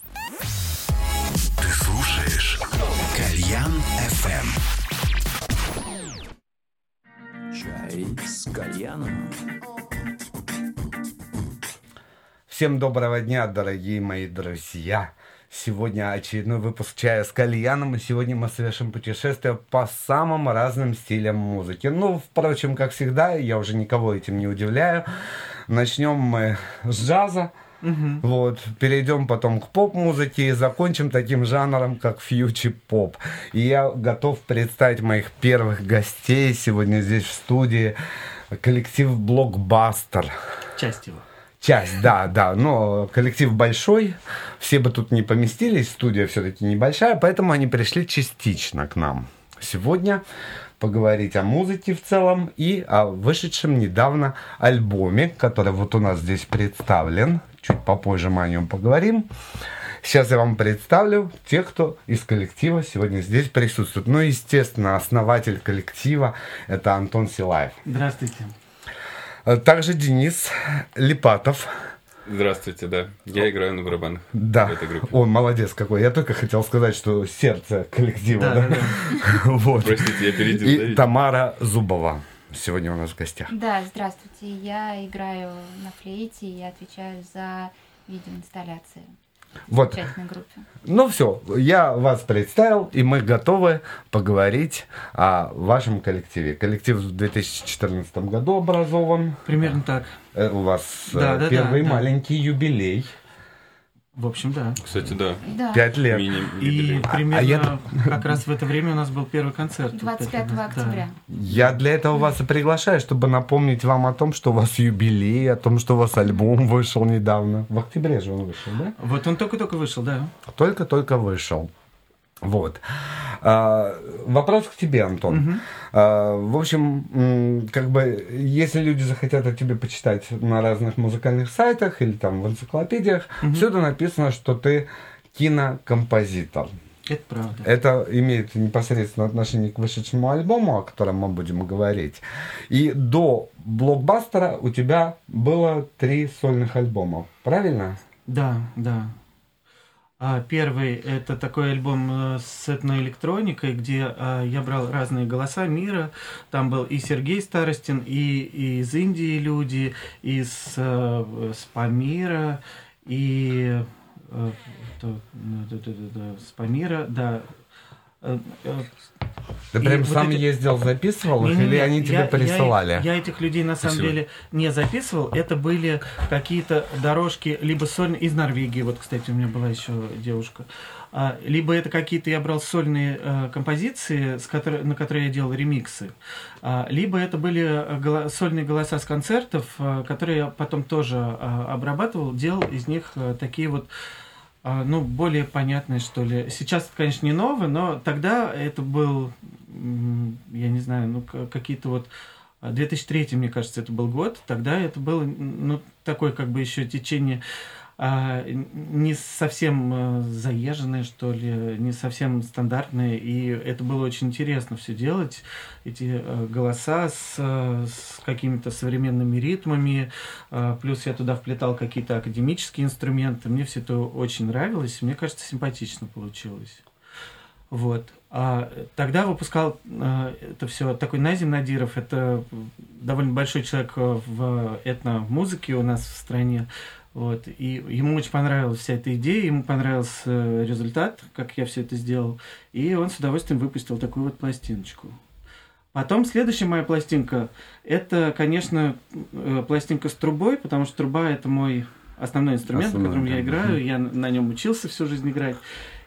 Ты слушаешь Кальян FM. Чай с кальяном. Всем доброго дня, дорогие мои друзья. Сегодня очередной выпуск «Чая с кальяном», и сегодня мы совершим путешествие по самым разным стилям музыки. Ну, впрочем, как всегда, я уже никого этим не удивляю. Начнем мы с джаза, вот, перейдем потом к поп-музыке и закончим таким жанром, как фьючи-поп. И я готов представить моих первых гостей сегодня здесь в студии. Коллектив «Блокбастер». Часть его. Часть, да, да, но коллектив большой, все бы тут не поместились, студия все-таки небольшая, поэтому они пришли частично к нам. Сегодня поговорить о музыке в целом и о вышедшем недавно альбоме, который вот у нас здесь представлен. Чуть попозже мы о нем поговорим. Сейчас я вам представлю тех, кто из коллектива сегодня здесь присутствует. Ну, естественно, основатель коллектива – это Антон Силаев. Здравствуйте. А Также Денис Липатов. Здравствуйте, да. Я играю на барабанах Да. в этой группе. О, молодец какой. Я только хотел сказать, что сердце коллектива. Да, Да, да, Вот. Простите, я перейдел, И да? Тамара Зубова сегодня у нас в гостях. Да, здравствуйте. Я играю на флейте и отвечаю за видеоинсталляции Вот. группе. Ну все, я вас представил, и мы готовы поговорить о вашем коллективе. Коллектив в 2014 году образован. Примерно так. Э, У вас э, Да, да, первый да, да. маленький юбилей. В общем, да. Кстати, да. Да, Пять лет. Мини И юбилей. примерно я как раз в это время у нас был первый концерт. Вот 25 это, да. октября. Я для этого вас и приглашаю, чтобы напомнить вам о том, что у вас юбилей, о том, что у вас альбом вышел недавно. В октябре же он вышел, да? Вот он только-только вышел, да. Только-только вышел. Вот. А, вопрос к тебе, Антон. А, в общем, как бы, если люди захотят о тебе почитать на разных музыкальных сайтах или там в энциклопедиях, всюду написано, что ты кинокомпозитор. Это правда. Это имеет непосредственно отношение к вышедшему альбому, о котором мы будем говорить. И до блокбастера у тебя было три сольных альбома, правильно? Да, да. А первый это такой альбом э, с этноэлектроникой, где а, я брал разные голоса мира. Там был и Сергей Старостин, и, и из Индии люди, из э, Памира, и ну, да, да, да, да, с Памира, да. Э, э, Ты И прям вот сам эти- ездил, записывал их, Не-не-не, или они тебе я- присылали? Я, я этих людей на самом Спасибо. деле не записывал. Это были какие-то дорожки, либо сольные из Норвегии. Вот, кстати, у меня была еще девушка. А, либо это какие-то я брал сольные э, композиции, с которой- на которые я делал ремиксы. А, либо это были э, голо- сольные голоса с концертов, э, которые я потом тоже э, обрабатывал, делал из них э, такие вот а, ну, более понятные, что ли. Сейчас это, конечно, не новое, но тогда это был, я не знаю, ну, какие-то вот... а, 2003, мне кажется, это был год. Тогда это было, ну, такое как бы еще течение а, не совсем э, заезженное, что ли, не совсем стандартное, и это было очень интересно все делать, эти э, голоса с, э, с какими-то современными ритмами, а, плюс я туда вплетал какие-то академические инструменты, мне все это очень нравилось, мне кажется, симпатично получилось. Вот. А тогда выпускал э, это все такой Назим Надиров. Это довольно большой человек в этномузыке у нас в стране. Вот. И ему очень понравилась вся эта идея, ему понравился э, результат, как я все это сделал. И он с удовольствием выпустил такую вот пластиночку. Потом следующая моя пластинка, это, конечно, э, пластинка с трубой, потому что труба это мой основной инструмент, Основной, на котором я да. играю, я на нем учился всю жизнь играть.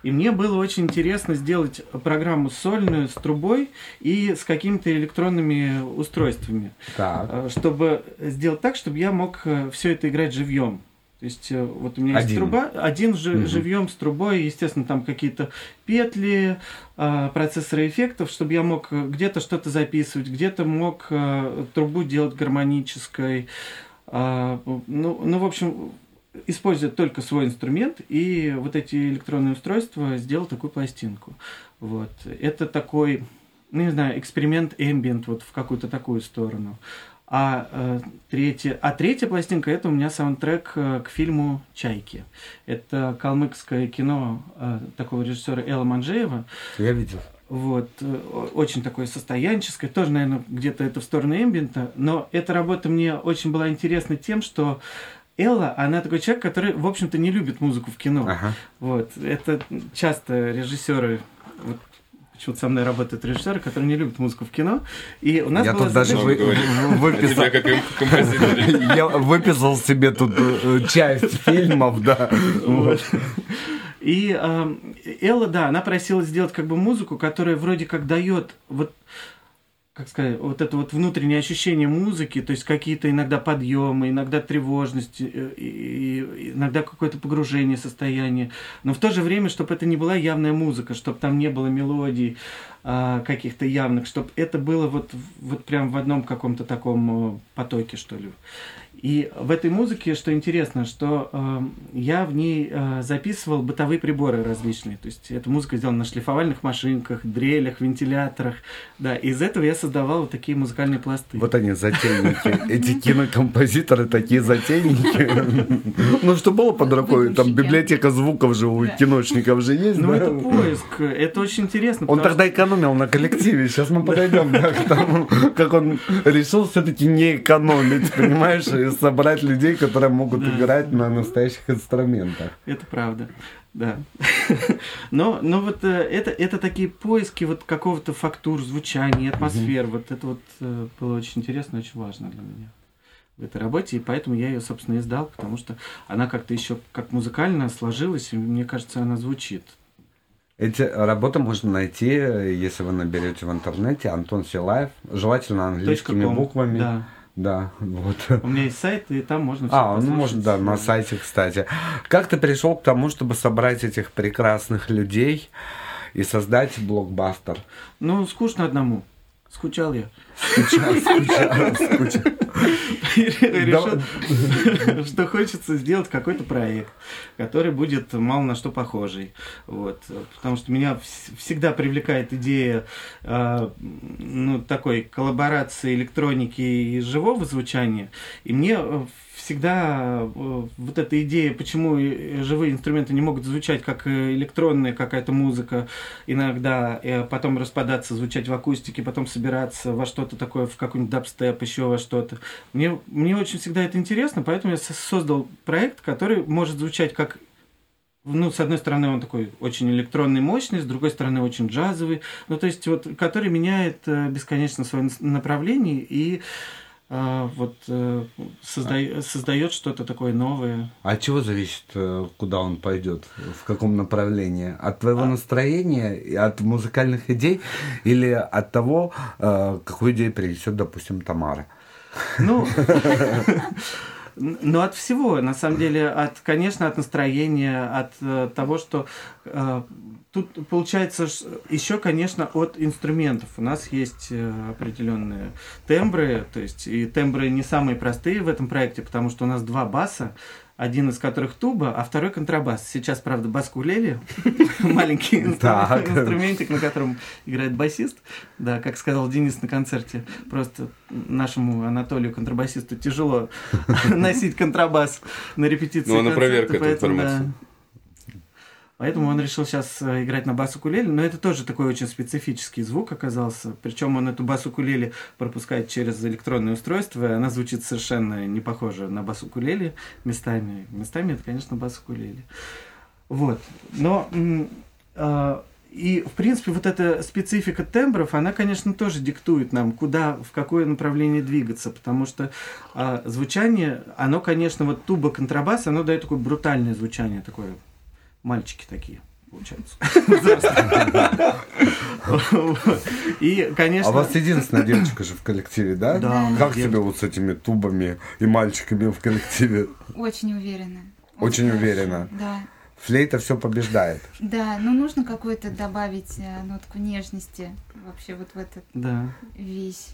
И мне было очень интересно сделать программу сольную с трубой и с какими-то электронными устройствами, Так. э, чтобы сделать так, чтобы я мог все это играть живьем. То есть э, вот у меня есть Один. труба, один жи- Мгм. живьем с трубой, естественно, там какие-то петли, э, процессоры эффектов, чтобы я мог э, где-то что-то записывать, где-то мог э, трубу делать гармонической. А, ну, ну, в общем, используя только свой инструмент и вот эти электронные устройства, сделал такую пластинку. Вот. Это такой, ну, не знаю, эксперимент ambient вот в какую-то такую сторону. А, э, третья, а третья пластинка это у меня саундтрек э, к фильму «Чайки». Это калмыкское кино э, такого режиссера Элла Манжеева. Я видел. Вот, э, очень такое состоянческое, тоже, наверное, где-то это в сторону эмбиента, но эта работа мне очень была интересна тем, что Элла, она такой человек, который, в общем-то, не любит музыку в кино. Ага. Вот, это часто режиссеры, вот, почему-то со мной работают режиссеры, которые не любят музыку в кино, и у нас Я тут даже вы- выписал. Я выписал себе тут э, часть фильмов, да. И э, Элла, да, она просила сделать как бы музыку, которая вроде как дает вот как сказать, вот это вот внутреннее ощущение музыки, то есть какие-то иногда подъемы, иногда тревожность, э, и, иногда какое-то погружение состояние, но в то же время, чтобы это не была явная музыка, чтобы там не было мелодий а, каких-то явных, чтобы это было вот, вот прям в одном каком-то таком э, потоке, что ли. И в этой музыке, что интересно, что э, я в ней э, записывал бытовые приборы различные. То есть эта музыка сделана на шлифовальных машинках, дрелях, вентиляторах. Да, и из этого я создавал вот такие музыкальные пласты. Вот они, затейники. Эти кинокомпозиторы такие затейники. Ну, что было под рукой? Там библиотека звуков же у киношников же есть, Ну, это поиск, это очень интересно. Он тогда экономил на коллективе. Сейчас мы подойдем к тому, как он решил все-таки не экономить, понимаешь, собрать людей, которые могут Да. играть на настоящих инструментах. Это правда, да. Но, но вот э, это, это такие поиски вот какого-то фактур, звучания, атмосфер. Вот это вот э, было очень интересно, очень важно для меня в этой работе, и поэтому я ее, собственно, издал, потому что она как-то еще как музыкально сложилась, и мне кажется, она звучит. Эти работы можно найти, если вы наберете в интернете Антон Силаев, желательно английскими буквами. Да. Да, вот. У меня есть сайт, и там можно всё А, ну послушать. можно, да, на сайте, кстати. Как ты пришел к тому, чтобы собрать этих прекрасных людей и создать блокбастер? Ну, скучно одному. Скучал я. Скучал, скучал, скучал. решил, что хочется сделать какой-то проект, который будет мало на что похожий. Вот. Потому что меня вс- всегда привлекает идея э, ну, такой коллаборации электроники и живого звучания. И мне э, всегда э, вот эта идея, почему и живые инструменты не могут звучать как э, электронная какая-то музыка, иногда э, потом распадаться, звучать в акустике, потом собираться во что-то такое, в какой-нибудь дабстеп, еще во что-то. Мне, мне очень всегда это интересно, поэтому я со- создал проект, который может звучать как ну, с одной стороны, он такой очень электронный, мощный, с другой стороны, очень джазовый. Ну, то есть, вот, который меняет э, бесконечно свое направление и э, вот создает, создает что-то такое новое. А от чего зависит, э, куда он пойдет, в каком направлении? От твоего настроения, и от музыкальных идей или от того, э, какую идею принесет, допустим, Тамара? Ну, ну, от всего, на самом деле, от, конечно, от настроения, от э, того, что э, тут получается еще, конечно, от инструментов. У нас есть э, определенные тембры, то есть и тембры не самые простые в этом проекте, потому что у нас два баса, один из которых туба, а второй контрабас. Сейчас, правда, бас кулели, маленький инструментик, на котором играет басист. Да, как сказал Денис на концерте, просто нашему Анатолию, контрабасисту, тяжело носить контрабас на репетиции Ну, на проверку этой информации. Поэтому он решил сейчас играть на бас-укулеле, но это тоже такой очень специфический звук оказался. Причем он эту бас-укулеле пропускает через электронное устройство, и она звучит совершенно не похоже на бас-укулеле местами. Местами это, конечно, бас-укулеле. Вот. Но а, и, в принципе, вот эта специфика тембров, она, конечно, тоже диктует нам, куда, в какое направление двигаться, потому что а, звучание, оно, конечно, вот туба контрабас, оно дает такое брутальное звучание, такое мальчики такие получаются. Вот. И, А конечно... у вас единственная девочка же в коллективе, да? Да, Как тебе вот с этими тубами и мальчиками в коллективе? Очень уверена. Очень уверена. Да. Флейта все побеждает. Да, но нужно какой-то добавить э, нотку нежности вообще вот в этот Да. весь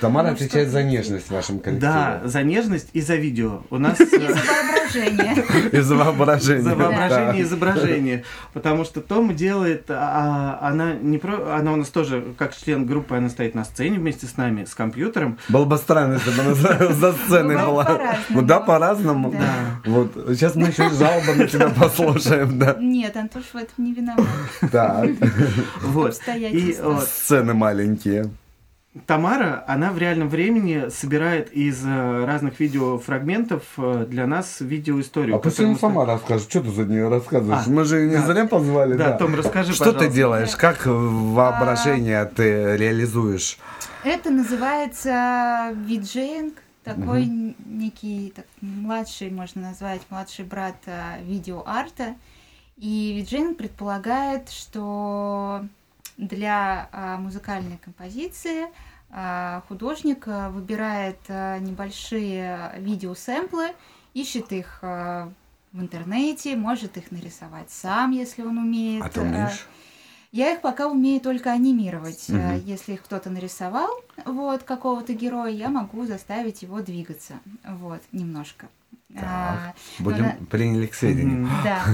Тамара Ну, отвечает за нежность в вашем коллективе. Да, за нежность и за видео. У нас И э, за воображение. И за воображение. за воображение и изображение. Потому что Тома делает, а, она не про, она у нас тоже как член группы, она стоит на сцене вместе с нами, с компьютером. Было бы странно, если бы она за, сценой Бывает была. Ну да, по-разному. Да. Вот. Сейчас мы еще жалобы на тебя послушаем, да. Нет, Антош в этом не виноват. Так. Вот. И Сцены маленькие. Тамара, она в реальном времени собирает из э, разных видеофрагментов э, для нас видеоисторию. А которую она мы сама расскажет. Что ты за нее рассказываешь? А, Мы же не да. зря позвали. Да, Том, расскажи, Что ты пожалуйста. делаешь? Как воображение ты реализуешь? Это называется виджеинг, такой некий так, младший, можно назвать, младший брат а, видеоарта. И виджеинг предполагает, что для а, музыкальной композиции а, художник а, выбирает а, небольшие видеосэмплы, ищет их а, в интернете, может их нарисовать сам, если он умеет. А ты умеешь? я их пока умею только анимировать. Э, Если их кто-то нарисовал, вот, какого-то героя, я могу заставить его двигаться, вот, немножко. А, Будем ну, приняли к сведению. Да,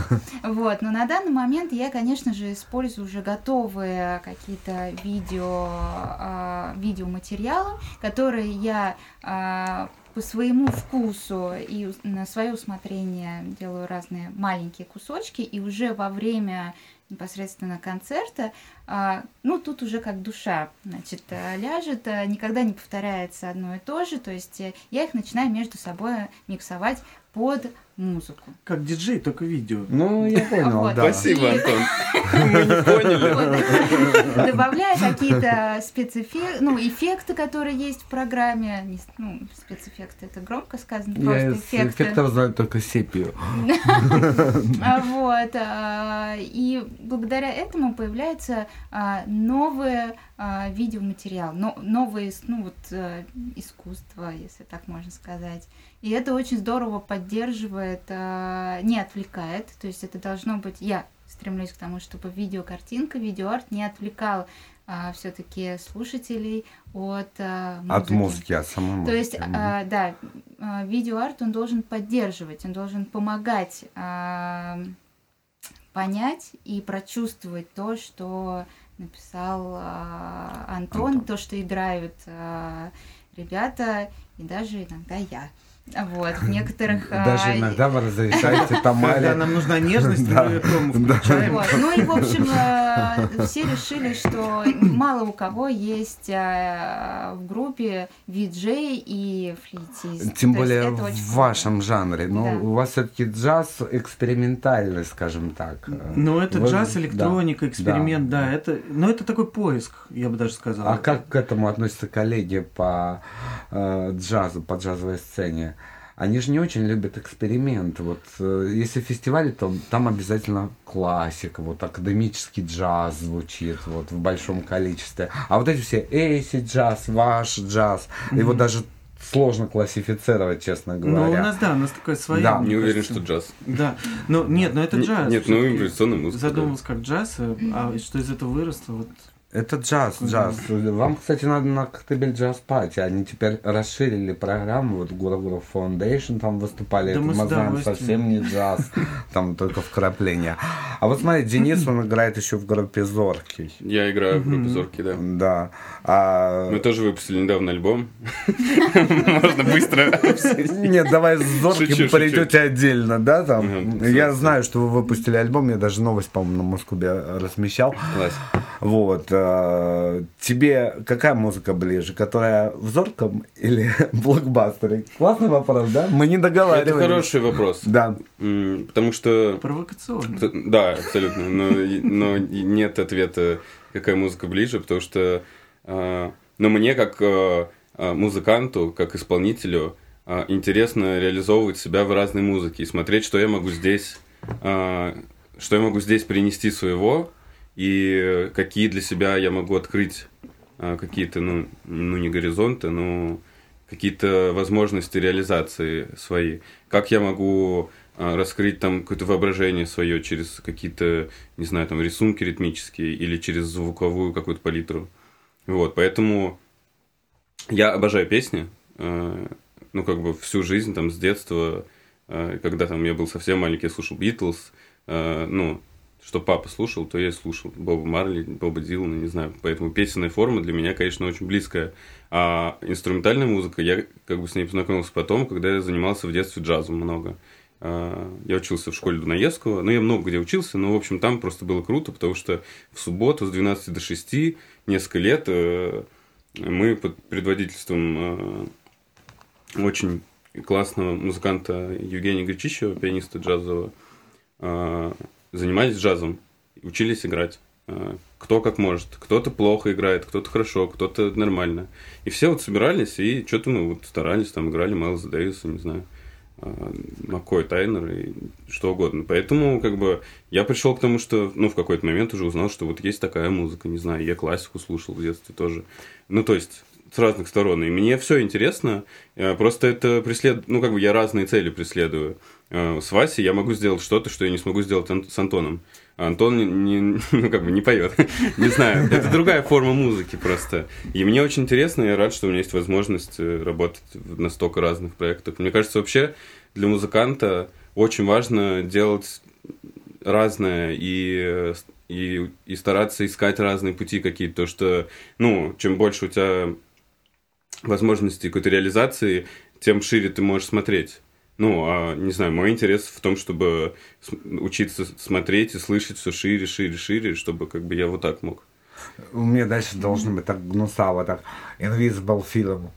вот, но на данный момент я, конечно же, использую уже готовые какие-то видео, а, видеоматериалы, которые я а, по своему вкусу и на свое усмотрение делаю разные маленькие кусочки, и уже во время непосредственно концерта, а, ну, тут уже как душа, значит, а, ляжет, а, никогда не повторяется одно и то же, то есть э, я их начинаю между собой миксовать под музыку. Как диджей, только видео. Ну, я понял, Вот. да. Спасибо, И- Антон. Мы не поняли. Вот. Добавляя какие-то спецэффекты, ну, эффекты, которые есть в программе. Ну, спецэффекты это громко сказано, Я просто эффекты. эффектов знаю только сепию. А, Вот. а, И благодаря этому появляется а, новое а, видеоматериал, но- новое ис- ну, вот, э, искусство, если так можно сказать. И это очень здорово поддерживает, а, не отвлекает. То есть это должно быть... Я стремлюсь к тому, чтобы видеокартинка, видеоарт не отвлекал все-таки слушателей от а, От музыки, от самой музыки. то есть, а, да, а, видеоарт он должен поддерживать, он должен помогать а, понять и прочувствовать то, что написал а, Антон, Антон. то, что играют а, ребята и даже иногда я. Вот, в некоторых... а, Даже иногда вы разрешаете Когда Тамаре. нам нужна нежность, Да. мы Тому Да. включаем. Вот. Ну и, в общем, э, все решили, что мало у кого есть э, в группе виджей и флейтист. Тем более в круто. вашем жанре. Но Да. у вас все-таки джаз экспериментальный, скажем так. Ну, это Вы- джаз, да. электроника, эксперимент, да. это, но это такой поиск, я бы даже сказал. А как к этому относятся коллеги по э, джазу, по джазовой сцене? Они же не очень любят эксперимент. Вот э, если фестивали, то там обязательно классика, вот академический джаз звучит вот в большом количестве. А вот эти все эйси джаз, ваш джаз, его даже сложно классифицировать, честно Ну, у говоря. нас, да, у нас такое свое. Да. Не уверен, кажется. что джаз. Да. Ну, нет, ну это джаз. Нет, ну импровизационная музыка. да. Задумался как джаз, э, а что из этого выросло, вот Это джаз, джаз. Вам, кстати, надо на Коктебель Джаз Пати. Они теперь расширили программу. Вот Гура Гура Foundation там выступали. Да Это мы знаем совсем не джаз. Там только вкрапления. А вот смотри, Денис, он играет еще в группе Зоркий. Я играю в группе. Зорки, да. Да. А... Мы тоже выпустили недавно альбом. Можно быстро. Нет, давай с Зорким шучу. придете отдельно, да, там. Я знаю, что вы выпустили альбом, я даже новость, по-моему, на Москве размещал. Класс. Вот. Э, Тебе какая музыка ближе? Которая в Зорком или блокбастере? Классный вопрос, да? Мы не Это договаривались. хороший вопрос. Да. Потому что... провокационно. Да, абсолютно. Но, но нет ответа, какая музыка ближе, потому что... э, Но мне, как э, музыканту, как исполнителю, интересно реализовывать себя в разной музыке и смотреть, что я могу здесь... Что я могу здесь принести своего, и какие для себя я могу открыть э, какие-то, ну, ну, не горизонты, но какие-то возможности реализации свои. Как я могу а, раскрыть там какое-то воображение свое через какие-то, не знаю, там рисунки ритмические или через звуковую какую-то палитру. Вот, поэтому я обожаю песни, э, ну, как бы всю жизнь, там, с детства, когда там я был совсем маленький, слушал Битлз, ну, что папа слушал, то я и слушал. Боба Марли, Боба Дилана, не знаю. Поэтому песенная форма для меня, конечно, очень близкая. А инструментальная музыка, я как бы с ней познакомился потом, когда я занимался в детстве джазом много. А, Я учился в школе Дунаевского, ну, я много где учился, но, в общем, там просто было круто, потому что в субботу с 12 до 6 несколько лет э, мы под предводительством э, очень классного музыканта Евгения Гречищева, пианиста джазового, э, занимались джазом, учились играть. Э, Кто как может. Кто-то плохо играет, кто-то хорошо, кто-то нормально. И все вот собирались и что-то мы вот старались, там играли Майлза Дэвиса, не знаю, э, Маккой Тайнер и что угодно. Поэтому как бы я пришел к тому, что ну в какой-то момент уже узнал, что вот есть такая музыка, не знаю, я классику слушал в детстве тоже. Ну то есть с разных сторон. И мне все интересно, э, просто это преслед... ну как бы я разные цели преследую. Э, С Васей я могу сделать что-то, что я не смогу сделать с Антоном. Антон не, не- ну, как бы не поет. не знаю. Это другая форма музыки просто. И мне очень интересно, я рад, что у меня есть возможность э, работать на столько разных проектах. Мне кажется, вообще для музыканта очень важно делать разное и, э, и, и стараться искать разные пути какие-то. То, что, ну, чем больше у тебя возможностей какой-то реализации, тем шире ты можешь смотреть. Ну, а, не знаю, мой интерес в том, чтобы учиться смотреть и слышать все шире, шире, шире, чтобы как бы я вот так мог. У меня дальше должно быть так гнусаво, так. Invisible Film,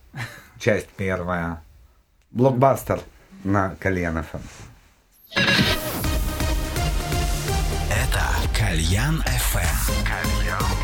часть первая. Блокбастер на Кальян ФМ. Это Кальян FM. Чай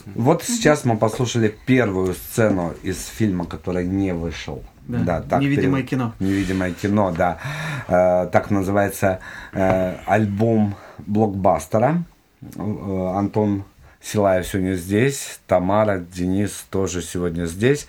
Интересно. Вот сейчас мы послушали первую сцену из фильма, который не вышел. Да, так «Невидимое пере- кино». Невидимое кино, да. Э, так называется э, альбом блокбастера. Э, Антон Силаев сегодня здесь, Тамара, Денис тоже сегодня здесь.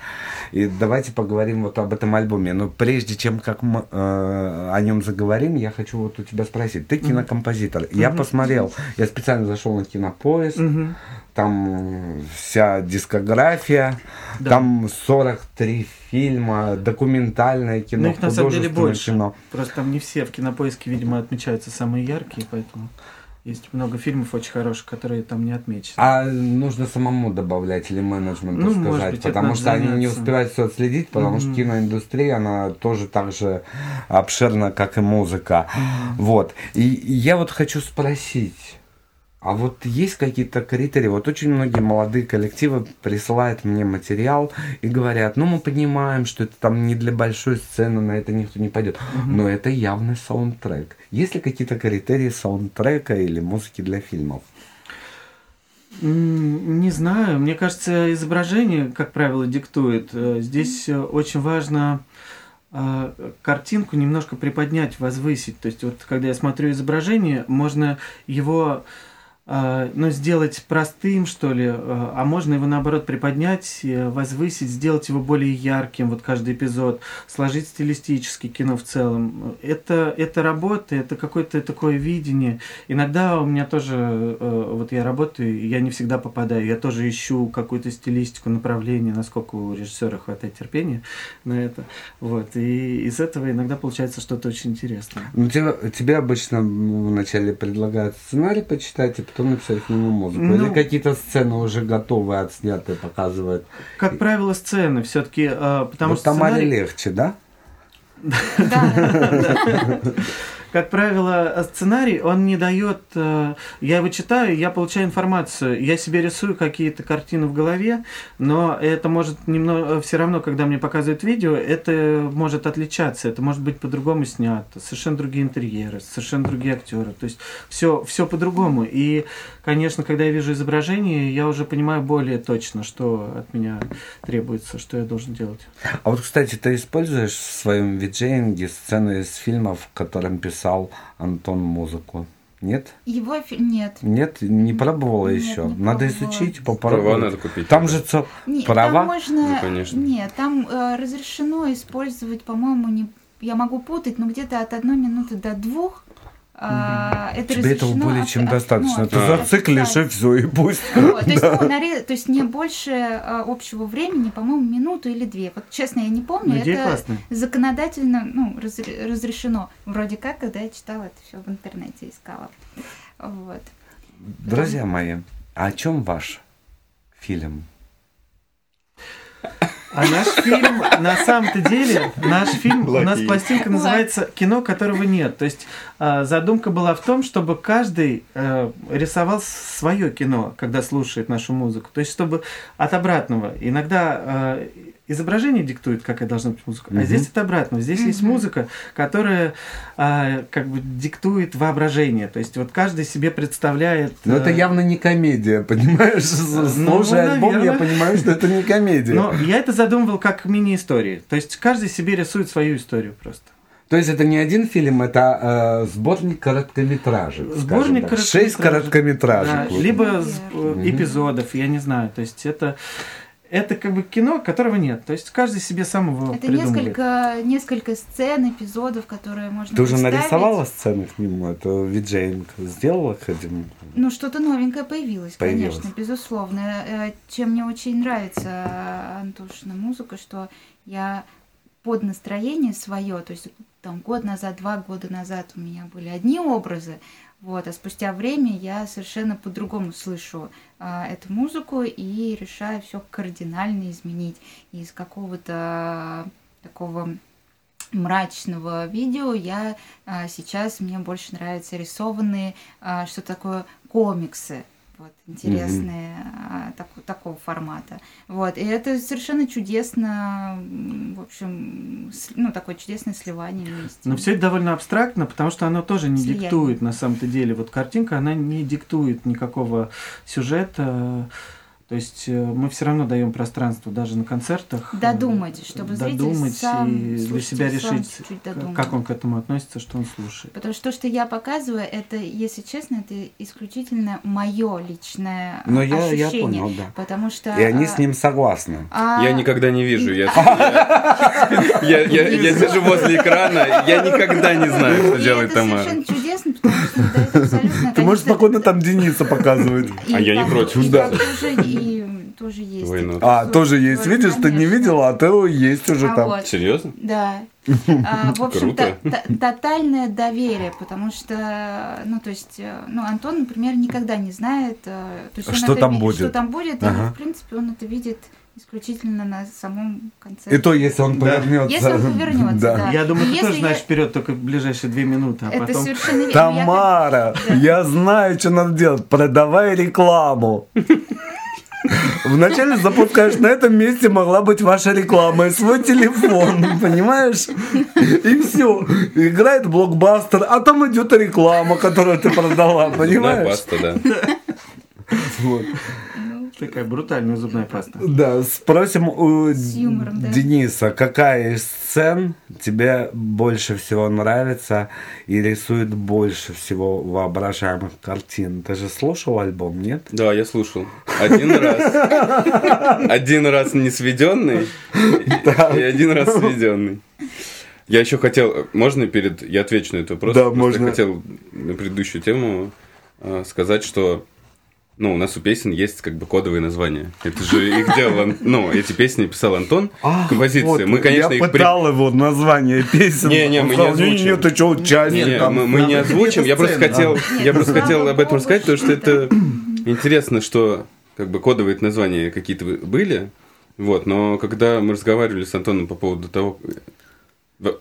И давайте поговорим вот об этом альбоме. Но прежде чем как мы э, о нем заговорим, я хочу вот у тебя спросить. Ты кинокомпозитор. Я посмотрел, я специально зашел на кинопоиск. Мгм. Там вся дискография, Да. там 43 фильма, документальное кино, Ну, их на самом деле больше. кино. Просто там не все в кинопоиске, видимо, отмечаются самые яркие, поэтому есть много фильмов очень хороших, которые там не отмечены. А нужно самому добавлять или менеджменту Ну, сказать, быть, потому что они не заняться. успевают все отследить, потому что Мгм. киноиндустрия, она тоже так же обширна, как и музыка. Вот. И и я вот хочу спросить, а вот есть какие-то критерии? Вот очень многие молодые коллективы присылают мне материал и говорят, ну мы понимаем, что это там не для большой сцены, на это никто не пойдет, но это явный саундтрек. Есть ли какие-то критерии саундтрека или музыки для фильмов? Не знаю, мне кажется, изображение, как правило, диктует. Э, Здесь э, очень важно э, картинку немножко приподнять, возвысить. То есть вот когда я смотрю изображение, можно его ну, сделать простым, что ли, э, а можно его наоборот приподнять, э, возвысить, сделать его более ярким, вот каждый эпизод, сложить стилистически кино в целом. Это, это работа, это какое-то такое видение. Иногда у меня тоже, э, вот я работаю, я не всегда попадаю, я тоже ищу какую-то стилистику, направление, насколько у режиссера хватает терпения на это. Вот. И из этого иногда получается что-то очень интересное. Ну, тебе, тебе обычно вначале предлагают сценарий почитать, и потом написать к нему музыку. Ну- Или какие-то сцены уже готовые, отснятые, показывают. Как правило, сцены все-таки, потому вот что Тамаре сценарий- легче, да? Да, Как правило, сценарий, он не дает... э, Я его читаю, я получаю информацию, я себе рисую какие-то картины в голове, но это может немного... Все равно, когда мне показывают видео, это может отличаться, это может быть по-другому снято, совершенно другие интерьеры, совершенно другие актеры. То есть все, все по-другому. И, конечно, когда я вижу изображение, я уже понимаю более точно, что от меня требуется, что я должен делать. А вот, кстати, ты используешь в своем виджеинге сцены из фильмов, в котором писал Антон музыку? Нет? его фи- нет. Нет? Не пробовала Нет, еще? не Надо пробовала. изучить, Права попробовать. надо купить. Там же цел- Не, права? Там можно... Ну, конечно. Нет, там э, разрешено использовать, по-моему, не... я могу путать, но где-то от одной минуты до двух. А, это Тебе этого более чем достаточно. ну, Ты А. зациклишь и все, и пусть. Вот, то, есть, ну, то есть не больше а, общего времени, по-моему, минуту или две. Вот честно, я не помню, это законодательно ну, разре- разрешено. Вроде как, когда я читала это все в интернете, искала. Вот. Друзья мои, а о чем ваш фильм? А наш фильм, на самом-то деле, наш фильм, у нас пластинка называется «Кино, которого нет». То есть а, задумка была в том, чтобы каждый э, рисовал свое кино, когда слушает нашу музыку. То есть чтобы от обратного. Иногда э, изображение диктует, какая должна быть музыка, а Мгм. здесь это обратно. Здесь есть Мгм. музыка, которая а, как бы диктует воображение. То есть вот каждый себе представляет... Но это э, явно не комедия, понимаешь? Ну, Слушая альбом, я понимаю, что это не комедия. Но я это задумывал как мини-истории. То есть каждый себе рисует свою историю просто. То есть это не один фильм, это э, сборник короткометражек. Сборник так. Шесть короткометражек. Да, либо с- Наверное. э, эпизодов, я не знаю. То есть это, это как бы кино, которого нет. То есть каждый себе сам его Это придумывает. несколько, несколько сцен, эпизодов, которые можно Ты уже нарисовала сцены к нему? Это виджейнг сделала к? Ну, что-то новенькое появилось, Появилось. конечно, безусловно. Э, Чем мне очень нравится Антошина музыка, что я под настроение свое, то есть там год назад, два года назад у меня были одни образы, вот, а спустя время я совершенно по-другому слышу эту музыку и решаю все кардинально изменить из какого-то такого мрачного видео. Я а, сейчас мне больше нравятся рисованные а, что такое комиксы вот, интересные а, таку- такого формата. Вот, и это совершенно чудесно, в общем, с- ну, такое чудесное сливание вместе. Но все это довольно абстрактно, потому что оно тоже не Слияние. диктует на самом-то деле. Вот картинка, она не диктует никакого сюжета. То есть э, мы все равно даем пространство даже на концертах. э, Додумать, чтобы зритель додумать сам, и для себя сам решить, как он к этому относится, что он слушает. Потому что то, что я показываю, это, если честно, это исключительно мое личное а, Но я, я ощущение. понял, да. Потому что... И они а, с ним согласны. а, Я никогда не вижу. Я, я, я, я- я сижу возле экрана, я никогда не знаю, что делает это Тамара. совершенно чудесно, потому что это абсолютно... Ты можешь спокойно там Дениса показывать. А я не против. Да. Тоже, и тоже есть. Not? А, тоже есть. Тоже, Видишь, ты не конечно. видела, а ты есть уже А там. вот, Серьезно? Да. А, В общем, Круто. то- то- тотальное доверие, потому что, ну, то есть, э, ну, Антон, например, никогда не знает, э, то есть он Что там будет. Что там будет, Ага. и, в принципе, он это видит исключительно на самом конце. И то, если он Да. повернется. Если он повернется, да. Я думаю, ты тоже знаешь я- вперед только в ближайшие две минуты, а Это потом... совершенно верно. Я Тамара, я знаю, что надо делать. Продавай рекламу. Вначале запускаешь, на этом месте могла быть ваша реклама и свой телефон, понимаешь? И все. Играет блокбастер, а там идет реклама, которую ты продала, понимаешь? да. Вот. Такая брутальная зубная паста. Да, спросим у С юмором, да. Дениса, какая из сцен тебе больше всего нравится и рисует больше всего воображаемых картин? Ты же слушал альбом, нет? Да, я слушал. Один раз. Один раз не сведенный и один раз сведенный. Я еще хотел, можно перед, я отвечу на этот вопрос. Да, Просто можно. хотел на предыдущую тему э, сказать, что ну, у нас у песен есть как бы кодовые названия. Это же их делал, ну, эти песни писал Антон, композиции. Вот, мы, конечно, я их при- пытал его название песен. Не, не, мы не сказал, озвучим. Нет, ты что, участник Не, там. мы, мы не озвучим. Я просто хотел, я просто слава хотел об этом рассказать, потому что это интересно, что как бы кодовые названия какие-то были. Вот, но когда мы разговаривали с Антоном по поводу того,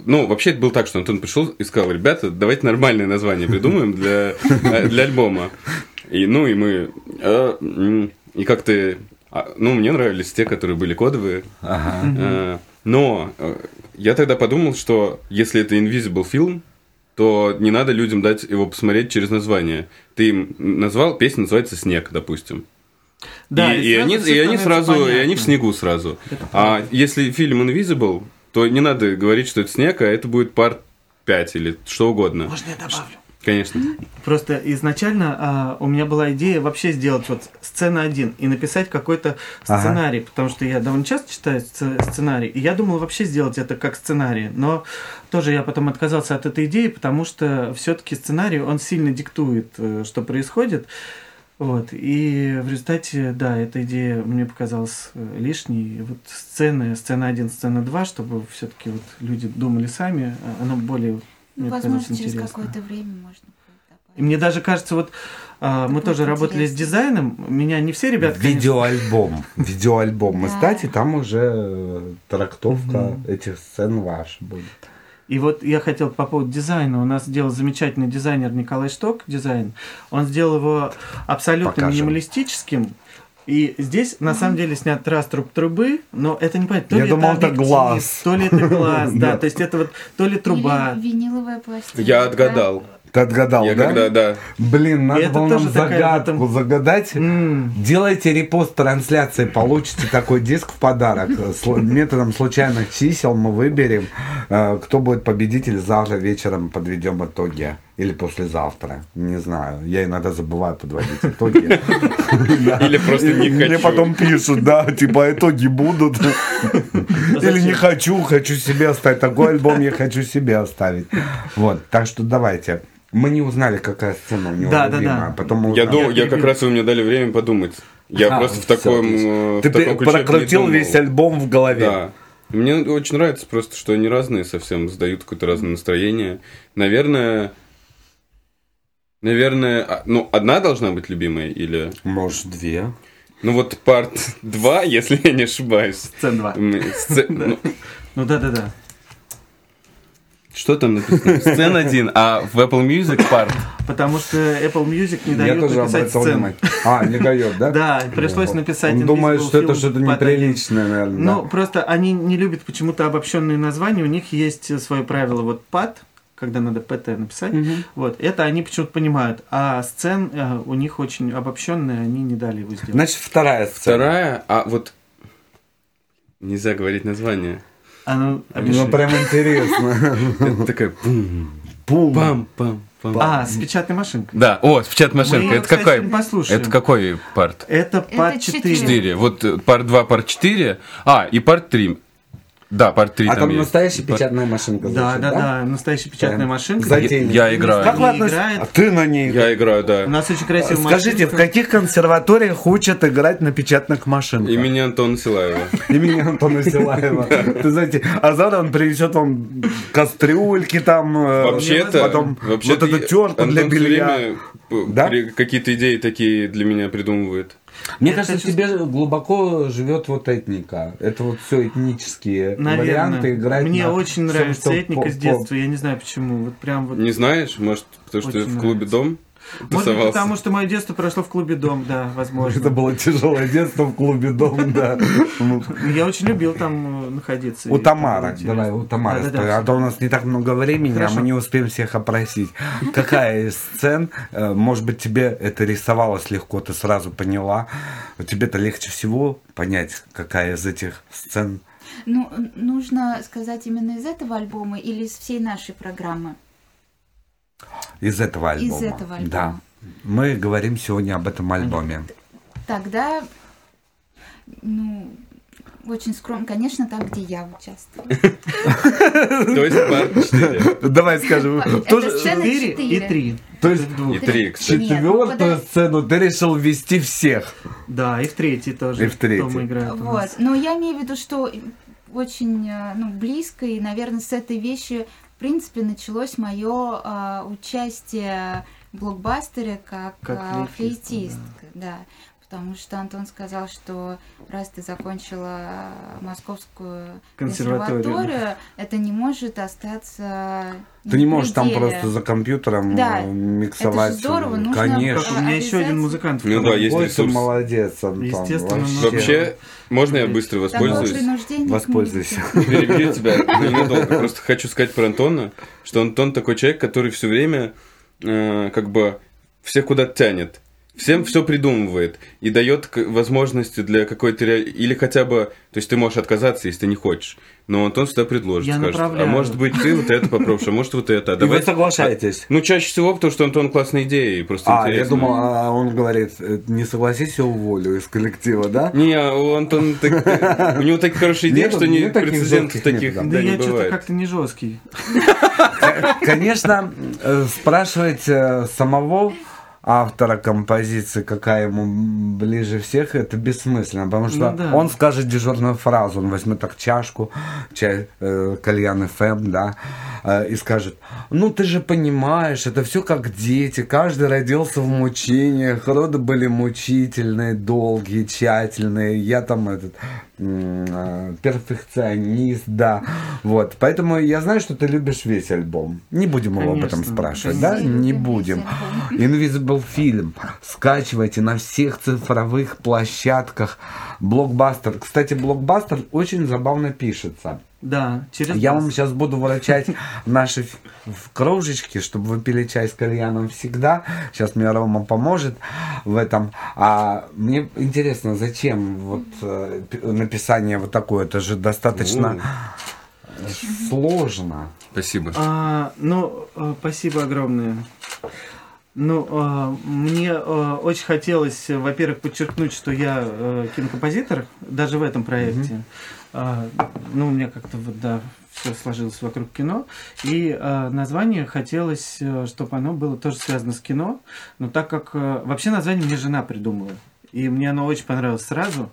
ну, вообще это было так, что Антон пришел и сказал, ребята, давайте нормальное название придумаем для, э, для альбома. И, ну, и мы... э, И как-то... а, Ну, мне нравились те, которые были кодовые. Ага. Э, Но э, я тогда подумал, что если это Invisible фильм, то не надо людям дать его посмотреть через название. Ты им назвал, песня называется «Снег», допустим. Да, и, и и сразу они, и они сразу, и они понятно. в снегу сразу. Это А если фильм Invisible, то не надо говорить, что это снег, а это будет пар 5 или что угодно. Можно я добавлю? Конечно. Просто изначально а, у меня была идея вообще сделать вот сцена один и написать какой-то Ага. сценарий, потому что я довольно часто читаю сц- сценарий, и я думал вообще сделать это как сценарий, но тоже я потом отказался от этой идеи, потому что все-таки сценарий, он сильно диктует, э, что происходит, вот, и в результате, да, эта идея мне показалась э, лишней. И Вот сцены, сцена 1, сцена 2, чтобы все-таки вот люди думали сами, а оно более Ну, мне возможно, через интересно. какое-то время можно будет добавить. И мне даже кажется, вот а, мы тоже работали с интересно. дизайном. Меня не все ребята, конечно, Видеоальбом. Видеоальбом. Мы Да. кстати, там уже э, трактовка этих сцен ваша будет. И вот я хотел по поводу дизайна. У нас сделал замечательный дизайнер Николай Шток дизайн. Он сделал его абсолютно Покажем. минималистическим. И здесь на самом деле снят раструб трубы, но это не понятно. То Я ли думал, это это глаз. то ли это глаз, Да. да. То есть это вот то ли труба. Или виниловая пластинка. Я отгадал. Ты отгадал, Я да? когда, да. Блин, надо было нам загадку этом- загадать. М, Делайте репост трансляции, получите такой диск в подарок. Методом случайных чисел мы выберем, э, кто будет победитель. Завтра вечером подведем итоги. Или послезавтра. Не знаю. Я иногда забываю подводить итоги. Или просто не И Мне хочу. потом пишут, да, типа итоги будут. Или не хочу, хочу себе оставить. Такой альбом я хочу себе оставить. Вот, так что давайте. Мы не узнали, какая сцена у него Да, да, любимая. да. Потом мы Я, думал, я как раз вы мне дали время подумать. Я А, просто в таком, э, в Ты таком ключе прокрутил весь альбом в голове. Да. Мне очень нравится просто, что они разные совсем, сдают какое-то разное настроение. Наверное, наверное, а, ну, одна должна быть любимая или... Может, две. Ну, вот парт 2, если я не ошибаюсь. Сцена 2. М, сце- ну, Ну да, да, да. Что там написано? Сцен один, а в Apple Music парт. Потому что Apple Music не дает написать сцен. внимание. А, не дает, да? Да, пришлось написать Он думает, что это что-то неприличное, наверное. Ну, просто они не любят почему-то обобщенные названия. У них есть свое правило. Вот пад, когда надо ПТ написать, вот, это они почему-то понимают. А сцен э, у них очень обобщенные, они не дали его сделать. Значит, вторая сцена. Вторая, а вот... Нельзя говорить название. А ну, Ну, опиши. прям интересно. Это такая... бум, Бум. Пам, пам, пам. А, с печатной машинкой. Да, о, с печатной машинкой. Это какой? послушаем. Это какой парт? Это пад четыре. 4. 4. Вот э, парт 2, парт 4. А, и парт 3. Да, 3 А там там есть. настоящая печатная машинка. Да, звучит, да, да, настоящая печатная Прям машинка. затейно. Я играю. Как относитесь? играет. А ты на ней. Я играю, да. У нас очень красивая Скажите, в машинка. каких консерваториях учат играть на печатных машинках? Имени Антона Силаева. Имени Антона Силаева. Ты знаете, а завтра он принесет вам кастрюльки там, э, Вообще-то, потом вообще-то вот эту тертку для белья. Да? какие-то идеи такие для меня придумывает. Мне Я кажется, в тебе глубоко живет вот этника. Это вот все этнические Наверное. варианты играть. Мне на очень всем, нравится что этника по- с по- детства. Я не знаю почему. Вот прям вот. Не знаешь, может, потому что Очень в клубе нравится. «Дом» Может быть, потому что мое детство прошло в клубе Дом, да, возможно. Это было тяжелое детство в клубе Дом, да. Я очень любил там э, находиться. У было давай, у Тамары а то у нас не так много времени, а мы не успеем всех опросить. Какая из сцен, э, может быть, тебе это рисовалось легко, ты сразу поняла, тебе-то легче всего понять, какая из этих сцен Ну, нужно сказать именно из этого альбома или из всей нашей программы? Из этого альбома. Из этого альбома. Да. Мы говорим сегодня об этом альбоме. Тогда, ну, очень скромно, конечно, там, где я участвую. То есть парт 4. Давай скажем. Это тоже- сцена Четыре и четыре. три. То есть В двух. И три, кстати. Ну, четвертую сцену ты решил ввести всех. Да, и в третий тоже. И в третий. Вот. Но я имею в виду, что очень э, ну, близко, и, наверное, с этой вещи, в принципе, началось мое а, участие в блокбастере как, Как а, флейтист, флейтистка. Да. Потому что Антон сказал, что раз ты закончила московскую Консерваторию. консерваторию, это не может остаться Ты не можешь там просто за компьютером Да. миксовать. Это же здорово, нужно- Конечно. У меня еще один музыкант. Ну да, есть Ой, ты ресурс. молодец, Антон. Естественно, вообще. Вообще, можно я быстро воспользуюсь? Воспользуйся. Перебью тебя ненадолго. Просто хочу сказать про Антона, что Антон такой человек, который все время э, как бы всех куда-то тянет. Всем все придумывает и дает возможности для какой-то ре- или хотя бы, то есть ты можешь отказаться, если ты не хочешь, но Антон всегда предложит, Я скажет, а направляю. может быть ты вот это попробуешь, а может вот это, а И вы соглашаетесь? Ну чаще всего, потому что Антон классные идеи, просто А, я думал, а он говорит, э, не согласись, я уволю из коллектива, да? Не, а у Антона так- у него такие хорошие идеи, что не таких прецедентов таких. Да да, я что-то как-то не жесткий. Конечно, э, спрашивать э, самого автора композиции, какая ему ближе всех, это бессмысленно, потому что Ну да. он скажет дежурную фразу, он возьмет так чашку, чай, э, кальян ФМ, да, э, и скажет, ну ты же понимаешь, это все как дети, каждый родился в мучениях, роды были мучительные, долгие, тщательные, я там этот перфекционист, да, вот, поэтому я знаю, что ты любишь весь альбом, не будем его об этом Конечно, спрашивать, конечно. да, не будем. Invisible фильм. Скачивайте на всех цифровых площадках. Блокбастер. Кстати, блокбастер очень забавно пишется. Да, через Я вам сейчас буду вручать наши в кружечки, чтобы вы пили чай с кальяном всегда. Сейчас мне Рома поможет в этом. А мне интересно, зачем вот э, написание вот такое? Это же достаточно сложно. Спасибо. А, ну, э, спасибо огромное. Ну, э, мне э, очень хотелось, во-первых, подчеркнуть, что я э, кинокомпозитор, даже в этом проекте. А, ну, у меня как-то вот, да, все сложилось вокруг кино. И э, название хотелось, чтобы оно было тоже связано с кино. Но так как... э, вообще название мне жена придумала. И мне оно очень понравилось сразу.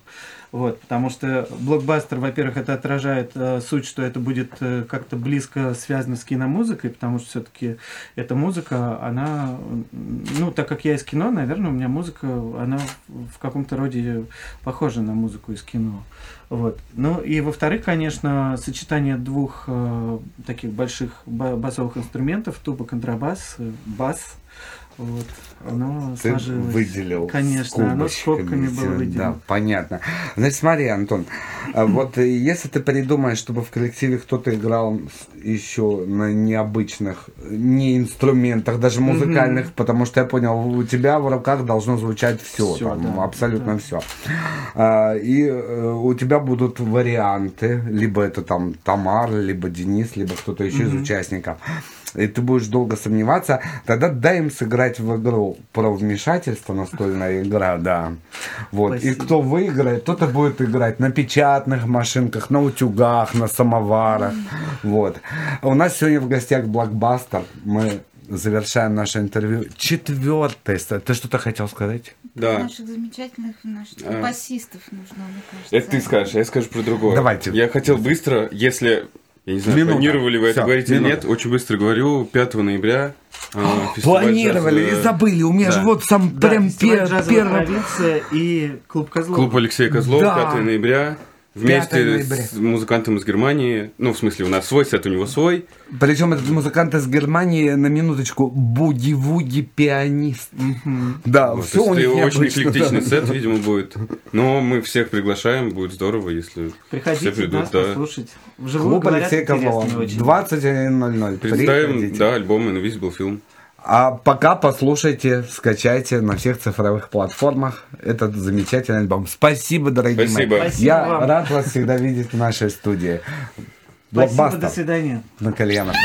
Вот, потому что блокбастер, во-первых, это отражает э, суть, что это будет э, как-то близко связано с киномузыкой, потому что все-таки эта музыка, она, ну, так как я из кино, наверное, у меня музыка, она в каком-то роде похожа на музыку из кино. Вот. Ну и во-вторых, конечно, сочетание двух э, таких больших ба- басовых инструментов, туба, контрабас, э, бас, вот, оно Ты сложилось. выделил Конечно, оно скобочками скобками было выделено. Да, понятно. Значит, смотри, Антон, а вот э, если ты придумаешь, чтобы в коллективе кто-то играл с- еще на необычных, не инструментах, даже музыкальных, потому что я понял, у тебя в руках должно звучать все, Всё, там, да, абсолютно да. все. и э, у тебя будут варианты, либо это там Тамар, либо Денис, либо кто-то еще из участников. И ты будешь долго сомневаться, тогда дай им сыграть в игру про вмешательство, настольная игра, да. Вот. И Спасибо. кто выиграет, тот и будет играть на печатных машинках, на утюгах, на самоварах. Вот. У нас сегодня в гостях блокбастер. Мы завершаем наше интервью. Четвертый. Ты что-то хотел сказать? Да. Наших замечательных наших А. басистов нужно, мне кажется. Это ты скажешь, а я скажу про другое. Давайте. Я хотел быстро, если... Я не знаю, Минута. планировали вы это говорить или минута. нет, очень быстро говорю, 5 ноября а, фестиваль Планировали джаза- и забыли. У меня Да. же вот сам Да, прям фестиваль пер- «Джазовая первый... провинция» и клуб Козлов. Клуб Алексея Козлова, Да. 5 ноября. 5 Вместе с музыкантом из Германии. Ну, в смысле, у нас свой сет, у него свой. Причем этот музыкант из Германии, на минуточку, буги-вуги пианист. Да, Вот, все у них очень эклектичный да. сет, видимо, будет. Но мы всех приглашаем, будет здорово, если Приходите все придут. нас да. послушать. Вживую Клуб Алексея Козлова. интересно очень. 21.00. Представим, Приходите. да, альбом Invisible Film. А пока послушайте, скачайте на всех цифровых платформах этот замечательный альбом. Спасибо, дорогие Спасибо. мои. Спасибо Я вам. рад вас всегда видеть в нашей студии. Спасибо, до свидания. на Кальянов.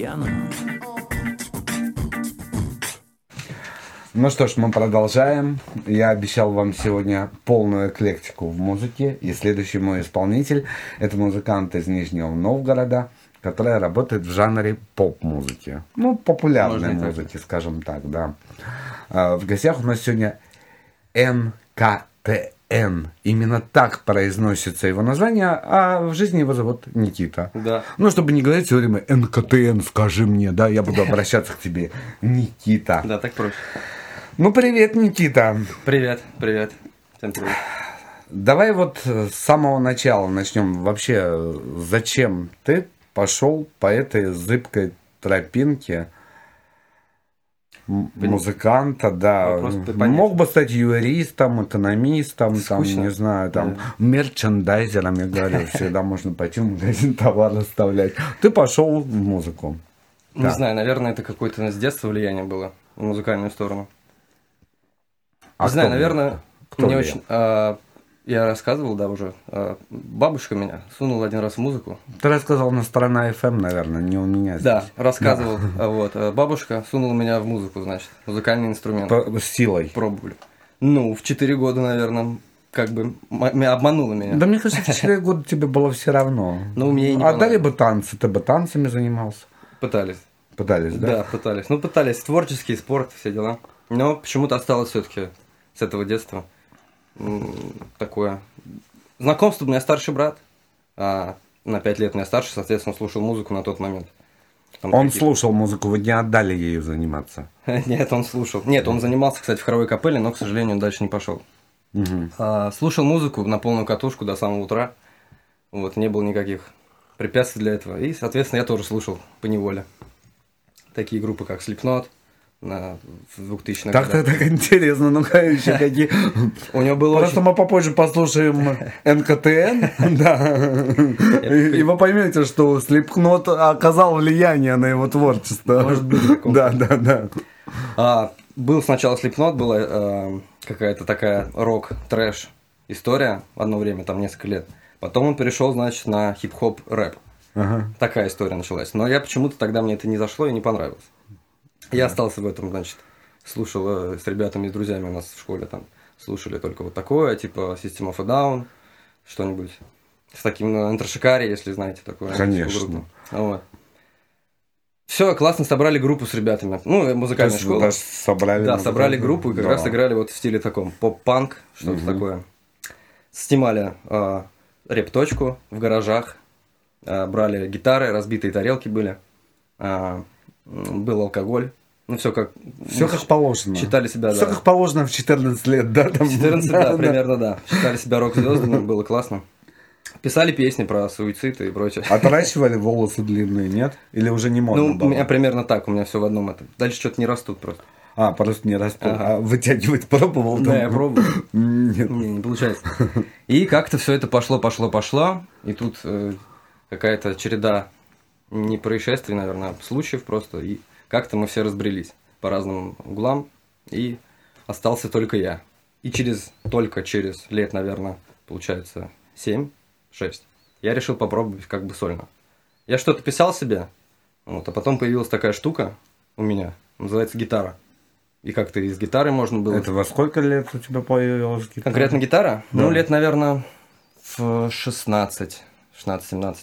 Кальяном. Ну что ж, мы продолжаем. Я обещал вам сегодня полную эклектику в музыке. И следующий мой исполнитель – это музыкант из Нижнего Новгорода, который работает в жанре поп-музыки. Ну, популярной Можно и так. музыки, скажем так, да. А, В гостях у нас сегодня НКТН. Именно так произносится его название, а в жизни его зовут Никита. Да. Ну, чтобы не говорить все время НКТН, скажи мне, да, я буду обращаться к тебе, Никита. Да, так проще. Ну, привет, Никита. Привет, привет. Всем привет. Давай вот с самого начала начнем. Вообще, зачем ты пошел по этой зыбкой тропинке музыканта, да. Понятен. Мог бы стать юристом, экономистом, там, Скучно. не знаю, там, мерчендайзером, я говорю, всегда можно пойти в магазин товар оставлять. Ты пошел в музыку. Не Да. знаю, наверное, это какое-то с детства влияние было в музыкальную сторону. А не знаю, наверное, Кто мне влиял? очень... а, я рассказывал, да, уже. а, бабушка меня сунула один раз музыку. Ты рассказал на сторона FM, наверное, не у меня Да, здесь. рассказывал. а, Вот. а, Бабушка сунула меня в музыку, значит, музыкальный инструмент. По- С силой. Пробовали. Ну, в 4 года, наверное, как бы обманула меня. Да мне кажется, в 4 года тебе было все равно. Ну, мне и не Отдали бы танцы, ты бы танцами занимался. Пытались. Пытались, да? Да, пытались. Ну, пытались. Творческий спорт, все дела. Но почему-то осталось все-таки с этого детства такое. Знакомство у меня старший брат. а, на 5 лет меня старше, соответственно, слушал музыку на тот момент. Там Он какие- слушал музыку, вы не отдали ею заниматься. Нет, он слушал. Нет, он занимался, кстати, в хоровой капелле, но, к сожалению, дальше не пошел. А, слушал музыку на полную катушку до самого утра. Вот, не было никаких препятствий для этого. И, соответственно, я тоже слушал по неволе. Такие группы, как Slipknot на, в 2000-х Так-то годах. так интересно, ну-ка еще какие. У него было Просто очень... мы попозже послушаем НКТН, да. И вы поймете, что Слепкнот оказал влияние на его творчество. Может быть. Да, да, да. А, был сначала Slipknot, была э, какая-то такая рок-трэш история одно время, там несколько лет. Потом он перешел, значит, на хип-хоп рэп. Ага. Такая история началась. Но я почему-то тогда мне это не зашло и не понравилось. Я остался в этом, значит, слушал э, с ребятами, с друзьями у нас в школе там, слушали только вот такое, типа System of a Down, что-нибудь с таким, Shikari, если знаете такую Конечно. группу. Вот. Все, классно собрали группу с ребятами. Ну, э, То музыкальная есть школа. даже собрали... Да, собрали группу и как Да. раз играли вот в стиле таком поп-панк, что-то такое. Снимали э, реп-точку в гаражах, э, брали гитары, разбитые тарелки были, э, был алкоголь. Ну, все как... Все как положено. Считали себя, Все да. как положено в 14 лет, да? Там, 14, да, примерно, да. Считали себя рок-звездами, было классно. Писали песни про суицид и прочее. Отращивали волосы длинные, нет? Или уже не модно Ну, было? у меня примерно так, у меня все в одном этом. Дальше что-то не растут просто. А, просто не растут. Ага. А вытягивать пробовал? Да, я пробовал. Нет. Не, не получается. И как-то все это пошло, пошло, пошло. И тут э, какая-то череда не происшествий, наверное, а случаев просто. И как-то мы все разбрелись по разным углам. И остался только я. И через, только через лет, наверное, получается, 7-6, я решил попробовать как бы сольно. Я что-то писал себе, вот, а потом появилась такая штука у меня, называется гитара. И как-то из гитары можно было... Это во сколько лет у тебя появилась гитара? Конкретно гитара? Да. Ну, лет, наверное, в 16, 16-17.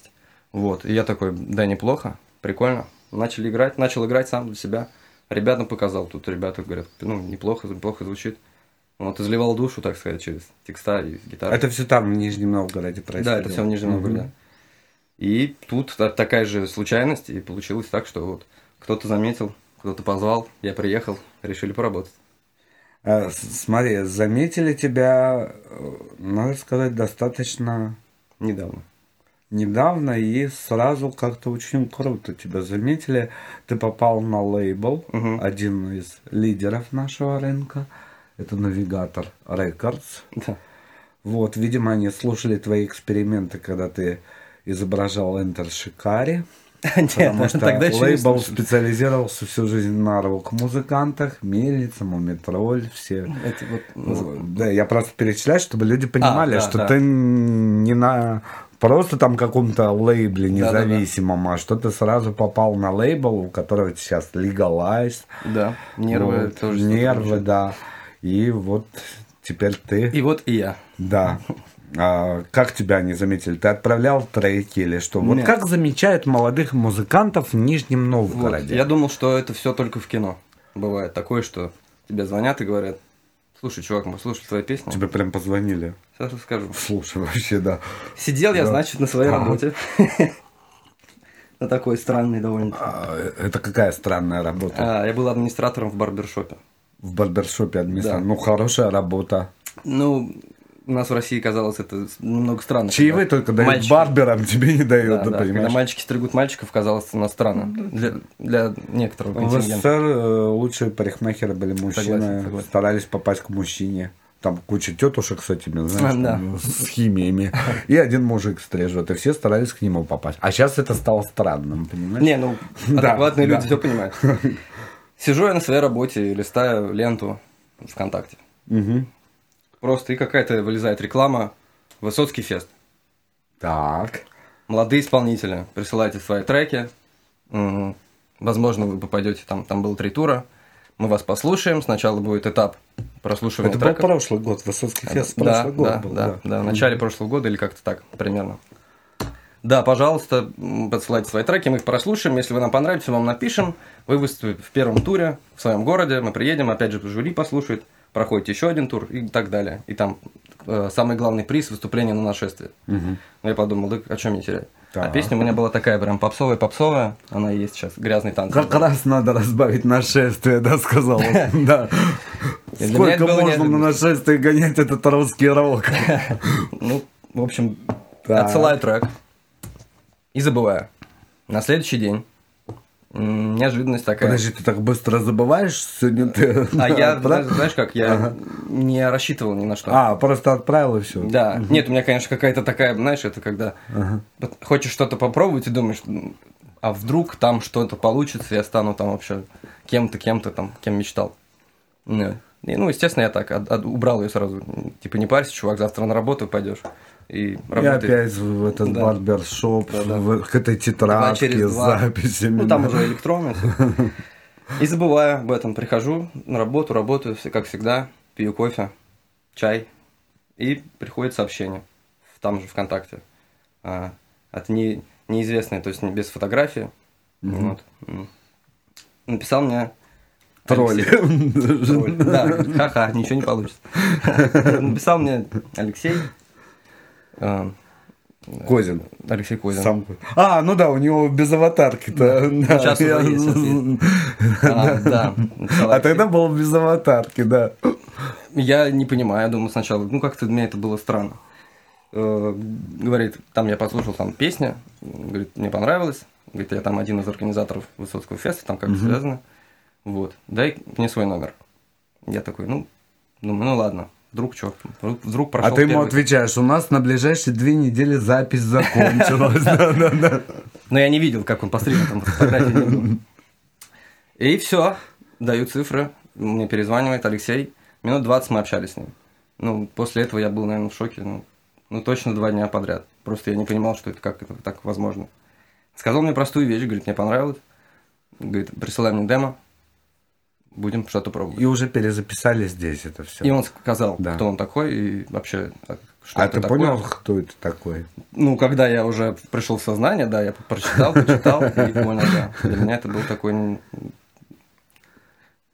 Вот. И я такой, да, неплохо, прикольно. Начали играть, начал играть сам для себя. Ребятам показал, тут ребята говорят, ну, неплохо, неплохо звучит. Вот, изливал душу, так сказать, через текста и гитару. Это все там, в Нижнем Новгороде происходило? Да, это все в Нижнем. Новгороде. И тут та- такая же случайность, и получилось так, что вот кто-то заметил, кто-то позвал, я приехал, решили поработать. А, Смотри, заметили тебя, э, надо сказать, достаточно Недавно. Недавно и сразу как-то очень круто тебя заметили. Ты попал на лейбл, Мгм. один из лидеров нашего рынка. Это Навигатор Records. Да. Вот, видимо, они слушали твои эксперименты, когда ты изображал Enter Shikari. Потому что тогда лейбл специализировался всю жизнь на рок-музыкантах, Мельница, Мумитроль, все. Это вот Да, я просто перечисляю, чтобы люди понимали, да, что да. ты не на просто там каком-то лейбле независимом, а что ты сразу попал на лейбл, у которого сейчас Legalize. Да, нервы вот, тоже. Нервы, да. И вот теперь ты. И вот и я. Да. А, как тебя не заметили? Ты отправлял треки или что? Вот Нет. как замечают молодых музыкантов в Нижнем Вот. Новгороде? Я думал, что это все только в кино. Бывает такое, что тебе звонят и говорят, слушай, чувак, мы слушали твои песни. Тебе прям позвонили. Сейчас расскажу. Слушай, вообще, да. Сидел я, Да. значит, на своей Ага. работе. На такой странный довольно. А, это какая странная работа? А, Я был администратором в барбершопе. В барбершопе администратор. Да. Ну, хорошая работа. Ну, у нас в России казалось это немного странно. Чаевые когда только дают мальчики- барберам, тебе не дают, Да, да, когда понимаешь? мальчики стригут мальчиков, казалось это странно. Для, для некоторого В контингента. СССР э, лучшие парикмахеры были мужчины, Согласен, согласен. старались попасть к мужчине. Там куча тетушек с этими, знаешь, Да. там, с химиями. И один мужик стрижет, и все старались к нему попасть. А сейчас это стало странным, понимаешь? Не, ну, Да, адекватные да. люди все понимают. Сижу я на своей работе и листаю ленту ВКонтакте. Мгм. Просто и какая-то вылезает реклама. Высоцкий фест. Так. Молодые исполнители, присылайте свои треки. Возможно, вы попадете там. Там было три тура. Мы вас послушаем. Сначала будет этап прослушивания Это был треков. прошлый год, Высоцкий фест Да, прошлый год да, был. да, да, в начале прошлого года или как-то так примерно. Да, пожалуйста, подсылайте свои треки, мы их прослушаем. Если вы нам понравитесь, мы вам напишем. Вы выступите в первом туре в своем городе, мы приедем, опять же, жюри послушает, проходите еще один тур и так далее. И там э, самый главный приз – выступление на нашествие. Мгм. Ну, я подумал, да, о чем мне терять? А Так. песня у меня была такая прям попсовая-попсовая, она и есть сейчас, грязный танц. Как раз надо разбавить нашествие, да, сказал. Да. Сколько можно на нашествие гонять этот русский рок? Ну, в общем, отсылаю трек и забываю. На следующий день неожиданность такая. Подожди, ты так быстро забываешь? Сегодня ты... А я, знаешь, знаешь как, я Ага. не рассчитывал ни на что. А, просто отправил и все. Да, нет, у меня, конечно, какая-то такая, знаешь, это когда хочешь что-то попробовать и думаешь, «М, а вдруг там что-то получится, я стану там вообще кем-то, кем-то там, кем мечтал. Ну, и, ну, естественно, я так от- от- убрал ее сразу. Типа, не парься, чувак, завтра на работу пойдешь. И И работай. опять в этот Да. барбершоп, Да, да. в- к этой тетрадке с записями. Ну, там уже электронно всё. И забываю об этом. Прихожу на работу, работаю, как всегда, пью кофе, чай. И приходит сообщение, в- там же ВКонтакте, а, от не, неизвестной, то есть не- без фотографии. Вот. М. Написал мне Тролль. Тролль. Да, ха-ха, ничего не получится. Написал мне Алексей. А, Козин. Алексей Козин. Сам. А, ну да, у него без аватарки-то. да, Сейчас уже я- есть, сейчас. А, да. А тогда был без аватарки, да. Я не понимаю, я думал сначала, ну как-то мне это было странно. Э, Говорит, там я послушал там песня, говорит, мне понравилось. Говорит, я там один из организаторов Высоцкого феста, там как-то связано. Вот, дай мне свой номер. Я такой, ну, думаю, ну ладно, вдруг что, вдруг прошел А ты ему первый- отвечаешь, у нас на ближайшие две недели запись закончилась. Но я не видел, как он постриг, там фотографии не было. И все, даю цифры, мне перезванивает Алексей. Минут 20 мы общались с ним. Ну, после этого я был, наверное, в шоке. Ну, ну, точно два дня подряд. Просто я не понимал, что это как это так возможно. Сказал мне простую вещь, говорит, мне понравилось. Говорит, присылай мне демо, будем что-то пробовать. И уже перезаписали здесь это все. И он сказал, Да. кто он такой и вообще, а, что А это ты такое. понял, кто это такой? Ну, когда я уже пришел в сознание, да, я прочитал, почитал и понял, да. Для меня это был такой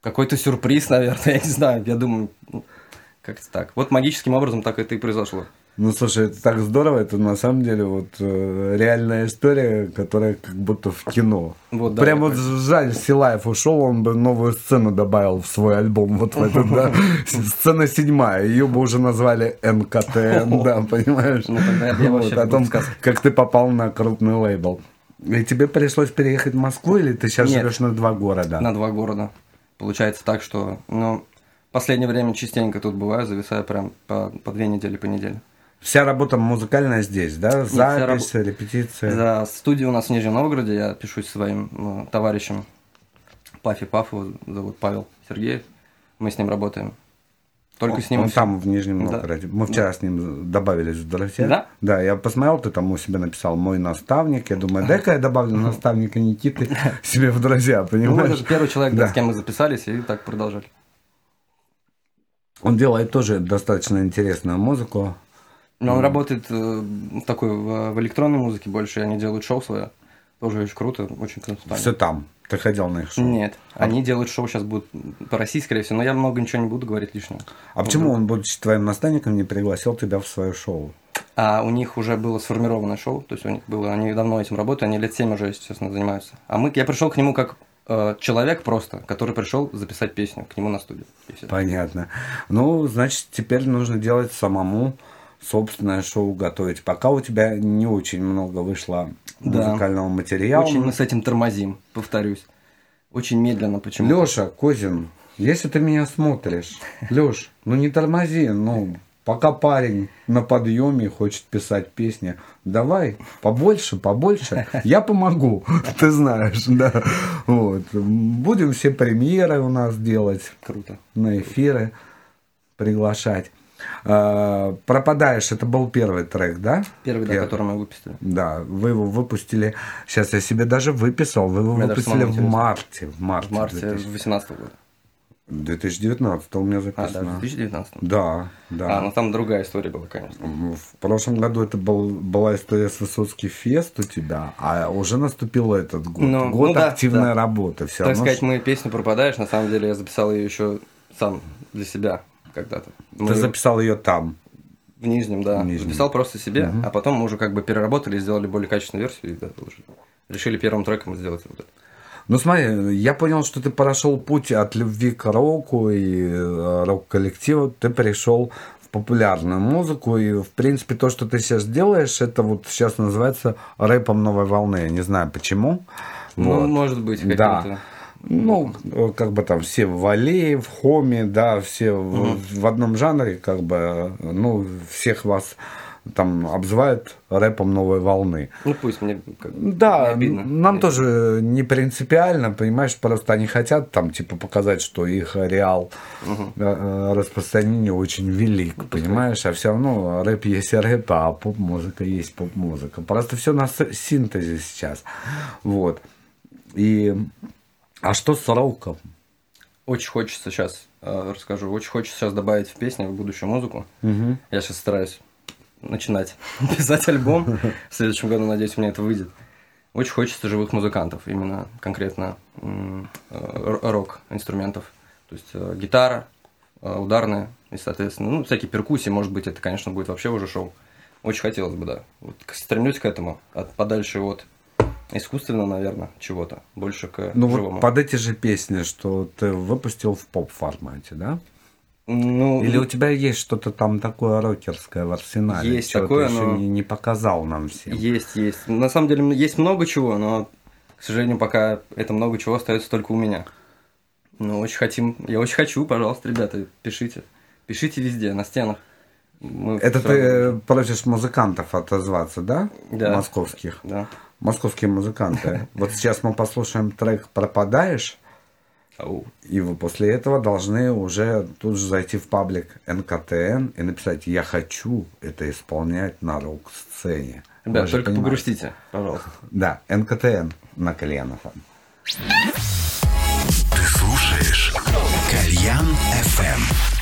какой-то сюрприз, наверное, я не знаю. Я думаю, ну, как-то так. Вот магическим образом так это и произошло. Ну, слушай, это так здорово, это на самом деле вот э, реальная история, которая как будто в кино. Вот, да, Прям вот жаль, Силаев ушел, он бы новую сцену добавил в свой альбом, вот в этот, да. Сцена седьмая, ее бы уже назвали НКТН, да, понимаешь? Ну, тогда я- вообще о том, как ты попал на крупный лейбл. И тебе пришлось переехать в Москву, или ты сейчас Нет. живешь на два города? На два города. Получается так, что, ну, последнее время частенько тут бываю, зависаю прям по, по две недели, по неделе. Вся работа музыкальная здесь, да? Запись, репетиция. За студию у нас в Нижнем Новгороде, я пишусь со своим э, товарищем Пафи Пафу, зовут Павел Сергеев. Мы с ним работаем. Только Он- с ним Он всё. там, в Нижнем Да. Новгороде. Мы вчера с ним добавились в друзья. Да? Да, я посмотрел, ты там у себя написал «мой наставник». Я думаю, дай-ка я добавлю наставника Никиты себе в друзья, Ну, понимаешь? это же первый человек, да, Да. с кем мы записались, и так продолжали. Он делает тоже достаточно интересную музыку. Но он работает э, в такой в, в электронной музыке больше, они делают шоу свое. Тоже очень круто, очень концептуально. Все там. Ты ходил на их шоу? Нет, они делают шоу сейчас будут по России, скорее всего, но я много ничего не буду говорить лишнего. А почему он, будучи твоим наставником, не пригласил тебя в свое шоу? А у них уже было сформированное шоу, то есть у них было, они давно этим работают, они лет 7 уже, честно, занимаются. А мы, я пришел к нему как э, человек просто, который пришел записать песню к нему на студию. Понятно. Ну, значит, теперь нужно делать самому собственное шоу готовить. Пока у тебя не очень много вышло Да. музыкального материала. Очень мы с этим тормозим, повторюсь. Очень медленно почему Леша Козин, если ты меня смотришь, Леш, ну не тормози, ну пока парень на подъеме хочет писать песни, давай побольше, побольше, я помогу, ты знаешь, да. Вот. Будем все премьеры у нас делать, Круто. на эфиры приглашать. А, Пропадаешь, это был первый трек, да? Первый, да, который мы выпустили. Да, вы его выпустили. Сейчас я себе даже выписал. Вы его Мне выпустили в марте. В марте. В марте 2000 2018 года. 2019 у меня А, да, в записано. 2019. Да, да. А, ну там другая история была, конечно. В прошлом году это был, была история с Высоцкий фест у тебя, а уже наступил этот год. Ну, год ну да, активной да. работы. Все так равно сказать, ж- мы песню пропадаешь, на самом деле я записал ее еще сам для себя когда-то. Мы Ты записал ее там. В Нижнем, да. В Нижнем. Записал просто себе, Мгм. а потом мы уже как бы переработали, сделали более качественную версию и да, уже решили первым треком сделать вот это. Ну смотри, я понял, что ты прошел путь от любви к року и э, рок-коллективу, ты пришел в популярную музыку, и, в принципе, то, что ты сейчас делаешь, это вот сейчас называется рэпом новой волны. Я не знаю почему. Ну, Вот. может быть, Да. Ну, э, как бы там все в Валеев, Хоме, да, все в, в одном жанре, как бы, ну, всех вас там обзывают рэпом новой волны. Ну пусть мне как Да, не обидно. нам Нет. тоже не принципиально, понимаешь, просто они хотят там, типа, показать, что их реал э, э, распространения очень велик, понимаешь, а все равно рэп есть рэп, а поп-музыка есть поп-музыка. Просто все на синтезе сейчас. Вот. И... А что с роком? Очень хочется сейчас, э, расскажу, очень хочется сейчас добавить в песни, в будущую музыку. Мгм. Я сейчас стараюсь начинать писать альбом. В следующем году, надеюсь, у меня это выйдет. Очень хочется живых музыкантов, именно конкретно э, рок-инструментов. То есть э, гитара, ударная, и, соответственно, ну, всякие перкуссии, может быть, это, конечно, будет вообще уже шоу. Очень хотелось бы, да. Вот к- стремлюсь к этому, от, подальше от искусственного, наверное, чего-то, больше к Ну живому. вот под эти же песни, что ты выпустил в поп-формате, да? Ну, Или у тебя есть что-то там такое рокерское в арсенале? Есть чего такое, ты еще но- не, не показал нам всем. Есть, есть. На самом деле есть много чего, но, к сожалению, пока это много чего остается только у меня. Ну, очень хотим, я очень хочу, пожалуйста, ребята, пишите. Пишите везде, на стенах. Мы Это ты просишь музыкантов отозваться, да? Да. Московских. Да. Московские музыканты. Вот сейчас мы послушаем трек «Пропадаешь», и вы после этого должны уже тут же зайти в паблик НКТН и написать «Я хочу это исполнять на рок-сцене». Вы Ребят, же только понимаете. погрустите, пожалуйста. Да, НКТН на Кальянов. Ты слушаешь Кальян FM.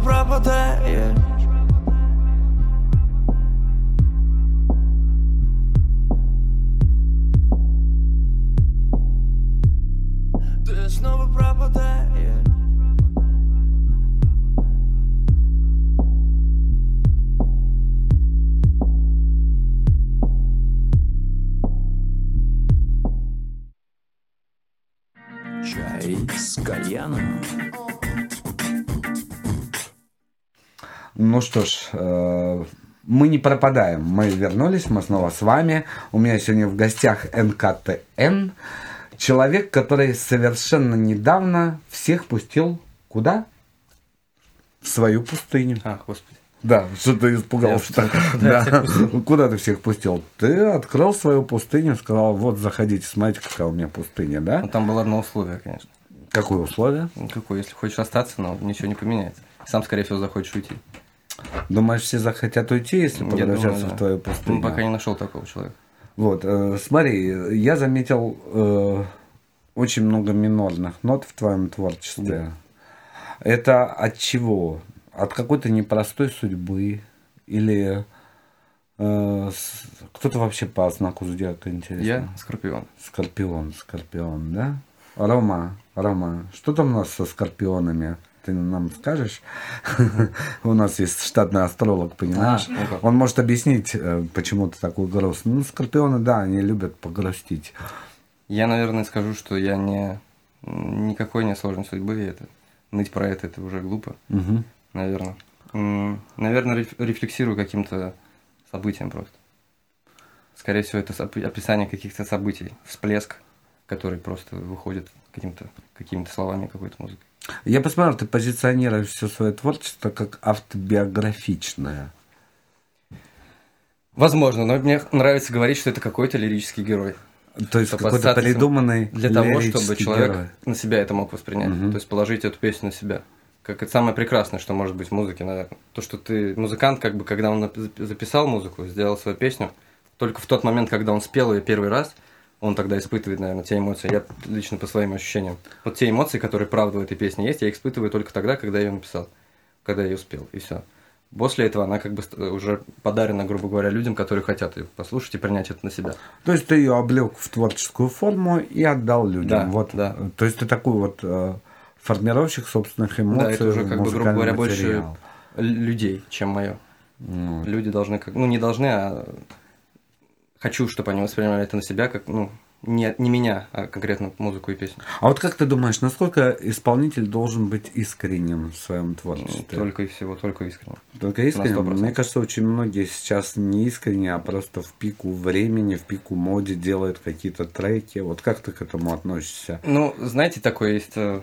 proper day, yeah. Что ж, э, мы не пропадаем. Мы вернулись, мы снова с вами. У меня сегодня в гостях НКТН. Человек, который совершенно недавно всех пустил куда? В свою пустыню. А, господи. Да, что ты испугался. Я Да. Куда ты всех пустил? Ты открыл свою пустыню, сказал, вот заходите, смотрите, какая у меня пустыня, да? Ну, там было одно условие, конечно. Какое условие? Какое? Если хочешь остаться, но ничего не поменяется. Сам, скорее всего, захочешь уйти. Думаешь, все захотят уйти, если Я погрузятся думаю, да. в твою пустыню? Ну, пока не нашел такого человека. Вот, э, смотри, я заметил э, очень много минорных нот в твоем творчестве. Это от чего? От какой-то непростой судьбы? Или э, с- кто-то вообще по знаку зодиака интересно? Я Скорпион. Скорпион, Скорпион, да? Рома, Рома, что там у нас со скорпионами? Ты нам скажешь? У нас есть штатный астролог, понимаешь? А. Он может объяснить, э, почему ты такой грустный. Ну, скорпионы, да, они любят погрустить. Я, наверное, скажу, что я не никакой не сложной судьбы, и это ныть про это это уже глупо, наверное. Наверное, реф- рефлексирую каким-то событием просто. Скорее всего, это описание каких-то событий, всплеск, который просто выходит каким-то какими-то словами какой-то музыкой. Я посмотрел, ты позиционируешь все свое творчество как автобиографичное. Возможно, но мне нравится говорить, что это какой-то лирический герой. То есть какой-то придуманный Для того, чтобы человек герой. на себя это мог воспринять. Мгм. То есть положить эту песню на себя. Как это самое прекрасное, что может быть в музыке, наверное. То, что ты музыкант, как бы, когда он записал музыку, сделал свою песню, только в тот момент, когда он спел ее первый раз, он тогда испытывает, наверное, те эмоции. Я лично по своим ощущениям. Вот те эмоции, которые правда в этой песне есть, я их испытываю только тогда, когда я ее написал, когда я ее спел, и все. После этого она как бы уже подарена, грубо говоря, людям, которые хотят ее послушать и принять это на себя. То есть ты ее облег в творческую форму и отдал людям. Да, вот. да. То есть ты такой вот э, формировщик собственных эмоций. да, это уже, как бы, грубо говоря, больше материал. л- людей, чем мое. Ну, Люди должны как, ну не должны, а хочу, чтобы они воспринимали это на себя как, ну, не, не меня, а конкретно музыку и песню. А вот как ты думаешь, насколько исполнитель должен быть искренним в своем творчестве? Только и всего, только искренне. Только искренне? 100%. Мне кажется, очень многие сейчас не искренне, а просто в пику времени, в пику моде делают какие-то треки. Вот как ты к этому относишься? Ну, знаете, такое есть, э,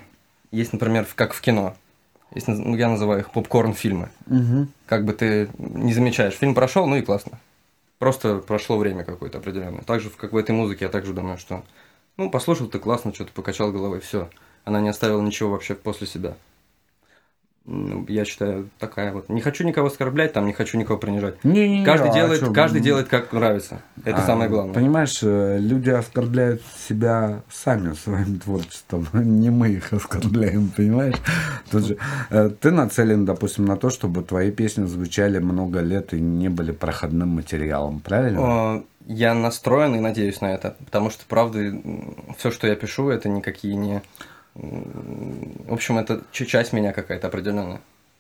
есть, например, как в кино. Есть, ну, я называю их попкорн-фильмы. Угу. Как бы ты не замечаешь, фильм прошел, ну и классно. Просто прошло время какое-то определенное. Так же, как в этой музыке, я также думаю, что ну, послушал ты классно, что-то покачал головой, все. Она не оставила ничего вообще после себя. Я считаю, такая вот. Не хочу никого оскорблять, там, не хочу никого принижать. Не, Каждый делает, каждый делает как нравится. Это А, самое главное. Понимаешь, э, люди оскорбляют себя сами своим творчеством, не мы их оскорбляем, понимаешь? Тут же, э, ты нацелен, допустим, на то, чтобы твои песни звучали много лет и не были проходным материалом, правильно? Я настроен и надеюсь на это, потому что, правда, все, что я пишу, это никакие не... В общем, это часть меня какая-то определенная.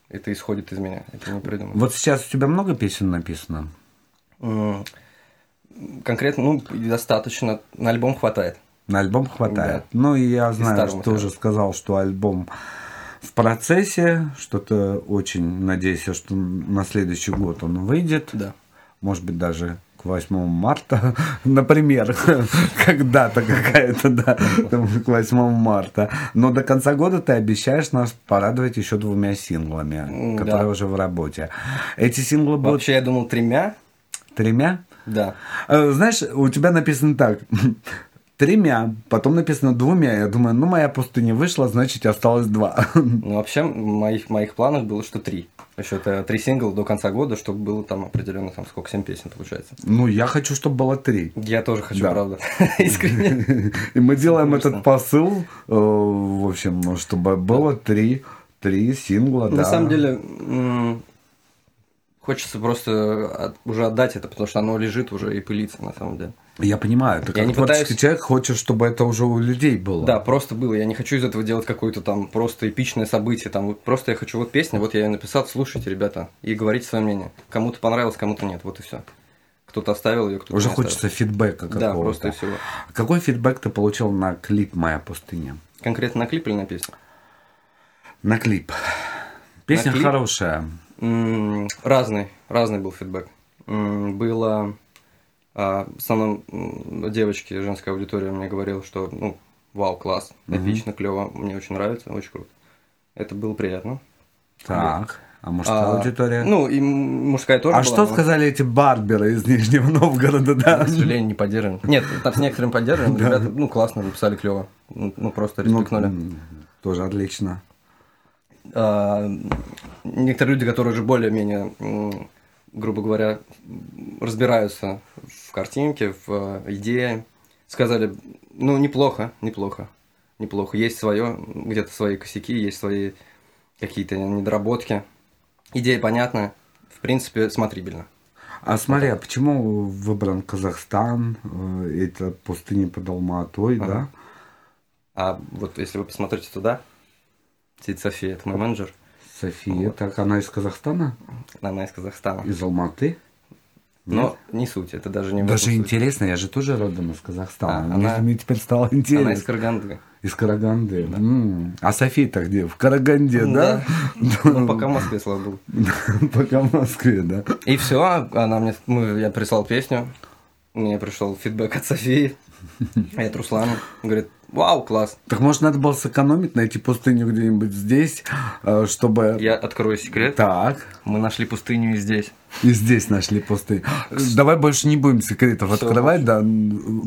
Это исходит из меня, это не придумано. Вот сейчас у тебя много песен написано? Конкретно, ну, достаточно. На альбом хватает. На альбом хватает. Ну, и я знаю, что ты уже сказал, что альбом в процессе, что ты очень надеешься, что на следующий год он выйдет. Да. Может быть, даже к 8 марта, например, когда-то какая-то, да, там, к 8 марта. Но до конца года ты обещаешь нас порадовать еще двумя синглами, М, которые да. уже в работе. Эти синглы будут Вообще, я думал, тремя. тремя? Да. Э, Знаешь, у тебя написано так. Тремя, потом написано двумя. Я думаю, ну моя пустыня вышла, значит осталось два. Ну, вообще, в моих, моих планах было, что три. Еще это три сингла до конца года, чтобы было там определенно, там, сколько, семь песен получается. Ну, я хочу, чтобы было три. Я тоже хочу, Да. правда. Искренне. И мы делаем этот посыл, э, в общем, ну, чтобы было три, три сингла. На самом деле, хочется просто уже отдать это, потому что оно лежит уже и пылится, на самом деле. Я понимаю, ты Я как не творческий пытаюсь- человек хочешь, чтобы это уже у людей было. Да, просто было. Я не хочу из этого делать какое-то там просто эпичное событие. Там вот просто я хочу вот песня, вот я ее написал, слушайте, ребята, и говорите свое мнение. Кому-то понравилось, кому-то нет, вот и все. Кто-то оставил ее, кто-то Уже не хочется оставил. фидбэка какого-то. Да, просто и всего. Какой фидбэк ты получил на клип «Моя пустыня»? Конкретно на клип или на песню? На клип. Песня клип? хорошая. М, Разный, разный был фидбэк. М, Было а, в основном девочки, женская аудитория мне говорила, что ну, вау, класс, эпично, клево, мне очень нравится, очень круто. Это было приятно. Так, а мужская А, аудитория? Ну, и мужская тоже а была, что но, сказали эти барберы из Нижнего Новгорода, да? К сожалению, не поддерживаем. Нет, там с некоторыми поддерживаем. Ребята, ну, классно, написали клево. Ну, ну, просто Ну, респектнули. тоже отлично. А, некоторые люди, которые уже более-менее, грубо говоря, разбираются в картинке, в э, идее, сказали, ну, неплохо, неплохо, неплохо. Есть свое, где-то свои косяки, есть свои какие-то недоработки. Идея понятна, в принципе, смотрибельно. А смотри, а почему выбран Казахстан, э, это пустыня под Алматой, да? Ага. А вот если вы посмотрите туда, сидит София, это мой менеджер, София, Вот. так она из Казахстана? она из Казахстана. Из Алматы? Но не суть, это даже не Даже интересно, я же тоже родом из Казахстана. А, она- Мне теперь стало интересно. Она из Караганды. Из Караганды. М. А София-то где? В Караганде, да? Ну, пока в Москве, слава богу. Пока в Москве, да. И все, она мне, мы, я прислал песню, мне пришел фидбэк от Софии, а от Руслана. Говорит, вау, класс. Так может надо было сэкономить, найти пустыню где-нибудь здесь, э, чтобы... Я открою секрет. Так, Мы нашли пустыню и здесь. и здесь нашли пустыню. Давай больше не будем секретов Всё, открывать, да.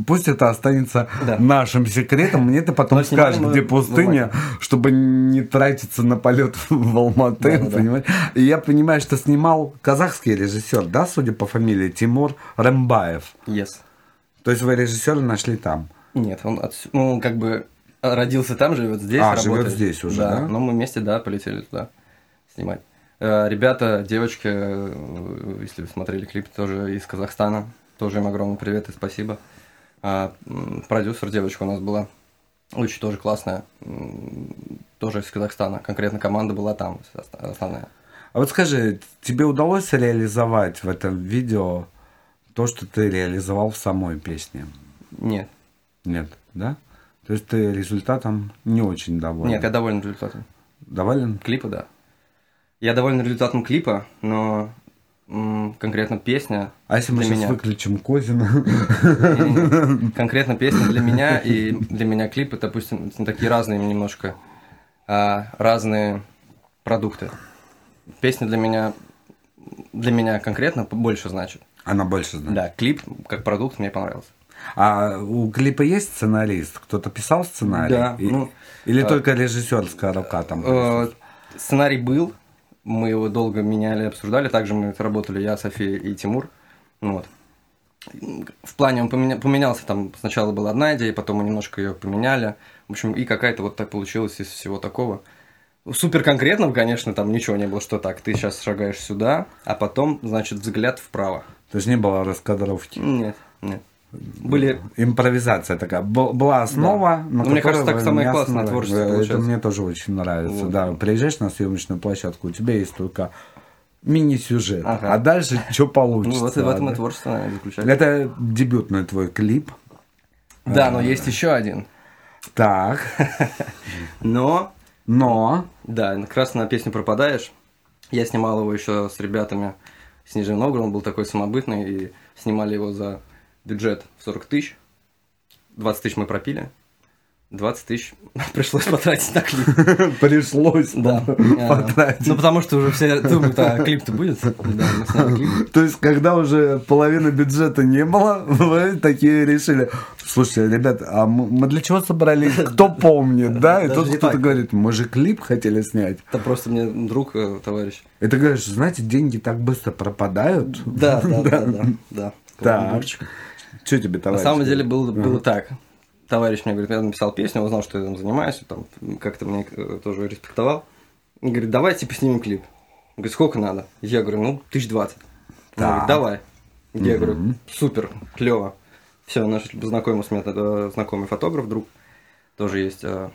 Пусть это останется Да. нашим секретом. Мне ты потом Но скажешь, мы где пустыня, чтобы не тратиться на полет в Алматы, Да-да-да. понимаешь? И я понимаю, что снимал казахский режиссер, да, судя по фамилии, Тимур Рэмбаев. Yes. То есть вы режиссера нашли там. Нет, он отс- ну, как бы родился там, живет здесь, А, живет работает. здесь уже, да? Но мы вместе, да, полетели туда снимать. Э, Ребята, девочки, э, если вы смотрели клип, тоже из Казахстана. Тоже им огромный привет и спасибо. А, Продюсер девочка у нас была. Очень тоже классная. Тоже из Казахстана. Конкретно команда была там основная. А вот скажи, тебе удалось реализовать в этом видео то, что ты реализовал в самой песне? Нет. Нет, да? То есть ты результатом не очень доволен? Нет, я доволен результатом. Доволен? Клипа, да. Я доволен результатом клипа, но конкретно песня А если мы сейчас меня. выключим Козина? Конкретно песня для меня и для меня клипы, допустим, это такие разные немножко, а, разные продукты. Песня для меня, для меня конкретно больше значит. Она больше знает. Да, клип как продукт мне понравился. А у клипа есть сценарист? Кто-то писал сценарий? Да, И- ну, Или а, только режиссерская рука там? Э, Сценарий был, мы его долго меняли, обсуждали. Также мы работали я, София и Тимур. Ну Вот. В плане он поменя- поменялся, там сначала была одна идея, потом мы немножко ее поменяли. В общем, и какая-то вот так получилось из всего такого. Супер конкретно, конечно, там ничего не было, что так, ты сейчас шагаешь сюда, а потом, значит, взгляд вправо. То есть не было раскадровки? Нет, нет. Были Импровизация такая. Была основа, Да. на мне кажется, так самое классное творчество Это получается. мне тоже очень нравится. Вот. Да, приезжаешь на съемочную площадку, у тебя есть только мини-сюжет. Ага. А дальше что получится? ну, вот в этом и творчество, наверное, заключается. Это дебютный твой клип. Да, но есть еще один. Так, Но но... Да, как раз на песню «Пропадаешь». Я снимал его еще с ребятами с Нижнего Новгорода, он был такой самобытный, и снимали его за бюджет в 40 тысяч. 20 тысяч мы пропили, 20 тысяч пришлось потратить на клип. Пришлось Да. потратить. Ну, потому что уже все думают, а клип-то будет? Да, клип. То есть, когда уже половины бюджета не было, вы такие решили, слушайте, ребят, а мы для чего собрались? Кто помнит, да? И Даже тут кто-то говорит, мы же клип хотели снять. Это просто мне друг, э, товарищ. И ты говоришь, знаете, деньги так быстро пропадают. Да, да, да, да, да. Так. Что тебе, На товарищ? самом деле было, было Ага. так. Товарищ мне говорит, я написал песню, он знал, что я там занимаюсь, там как-то мне э, тоже респектовал. Он говорит, давай типа снимем клип. Он говорит, сколько надо? Я говорю, ну, тысяч двадцать. Он говорит, давай. Я говорю, супер, клево. Все, наш знакомый с меня знакомый фотограф, друг, тоже есть, э,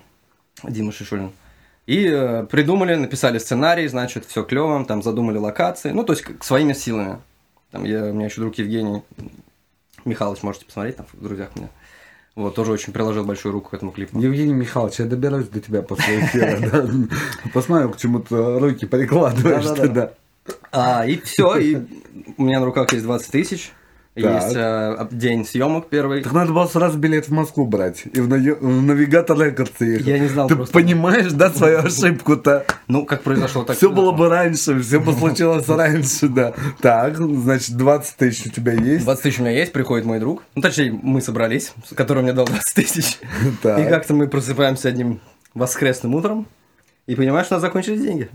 Дима Шишулин. И э, придумали, написали сценарий, значит, все клево, там задумали локации, ну, то есть к- своими силами. Там я, у меня еще друг Евгений Михайлович, можете посмотреть там в друзьях меня. Вот, тоже очень приложил большую руку к этому клипу. Евгений Михайлович, я доберусь до тебя после эфира. да. Посмотрю, к чему-то руки прикладываешь ты, да. А, и все, и у меня на руках есть 20 тысяч. Есть э, день съемок первый. Так надо было сразу билет в Москву брать и в, нави- в навигатор рекордс ехать. Я не знал Ты просто. понимаешь, да, свою ошибку-то? Ну, как произошло, так Все было бы раньше, все бы случилось раньше, да. Так, значит, 20 тысяч у тебя есть. 20 тысяч у меня есть, приходит мой друг. Ну, точнее, мы собрались, который мне дал 20 тысяч. И как-то мы просыпаемся одним воскресным утром и понимаем, что у нас закончились деньги.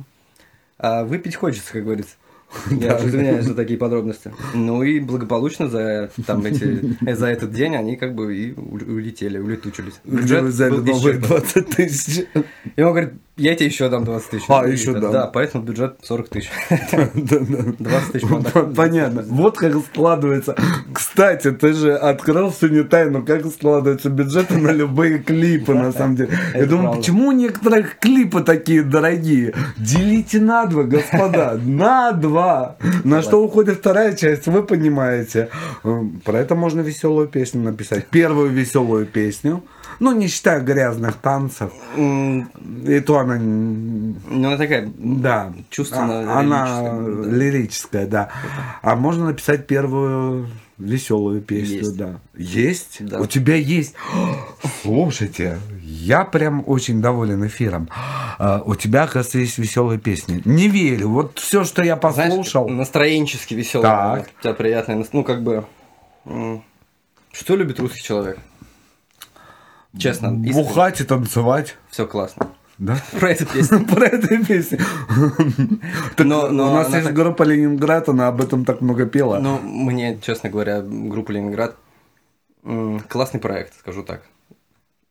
А выпить хочется, как говорится. Я уже извиняюсь за такие подробности. Ну и благополучно за, там, эти, за этот день они как бы и улетели, улетучились. Взяли был исчерпан. 20 тысяч? И он говорит, я тебе еще дам 20 тысяч. А, еще дам. Да, поэтому бюджет 40 тысяч. Да-да. 20 тысяч. Понятно. Вот как складывается. Кстати, ты же открыл сегодня тайну, как складываются бюджеты на любые клипы, на самом деле. Я думаю, почему у некоторых клипы такие дорогие? Делите на два, господа. На два. На что уходит вторая часть, вы понимаете. М, Про это можно веселую песню написать. Первую веселую песню. Ну, не считая грязных танцев. И то она Ну, она такая, да. Чувственно А- Она лирическая, да. лирическая, да. А можно написать первую веселую песню, Есть. да. Есть? Да. У тебя есть. Слушайте, я прям очень доволен эфиром. А, У тебя, оказывается, есть веселые песни. Не верю. Вот все, что я знаешь, послушал. настроенчески веселый. Так. У тебя приятный, нас- ну, как бы... Что любит русский человек? Честно, Бухать и танцевать. Все классно. Да? Про эту песню. Про эту песню. Но- но У нас есть так- группа Ленинград, она об этом так много пела. Ну, мне, честно говоря, группа Ленинград классный проект, скажу так.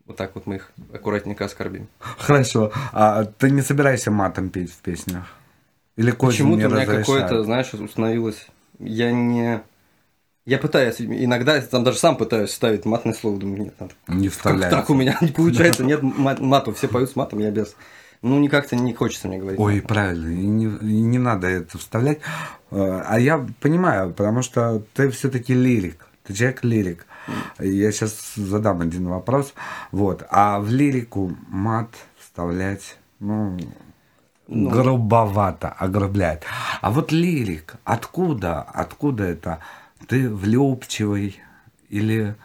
Вот так вот мы их аккуратненько оскорбим. Хорошо. А ты не собираешься матом петь в песнях? Или Почему-то у меня какое-то, знаешь, установилось... Я не... Я пытаюсь, иногда там даже сам пытаюсь ставить матное слово, думаю, нет, надо. Не Как вставляется. так у меня не получается, нет мат- матов, все поют с матом, я без. Ну, никак-то не хочется мне говорить. Ой, правильно, и не, и не надо это вставлять. Э, А я понимаю, потому что ты все-таки лирик, ты человек лирик. Я сейчас задам один вопрос. Вот. А в лирику мат вставлять, ну, грубовато, огрубляет. А вот лирик, откуда, откуда это? Ты влюбчивый или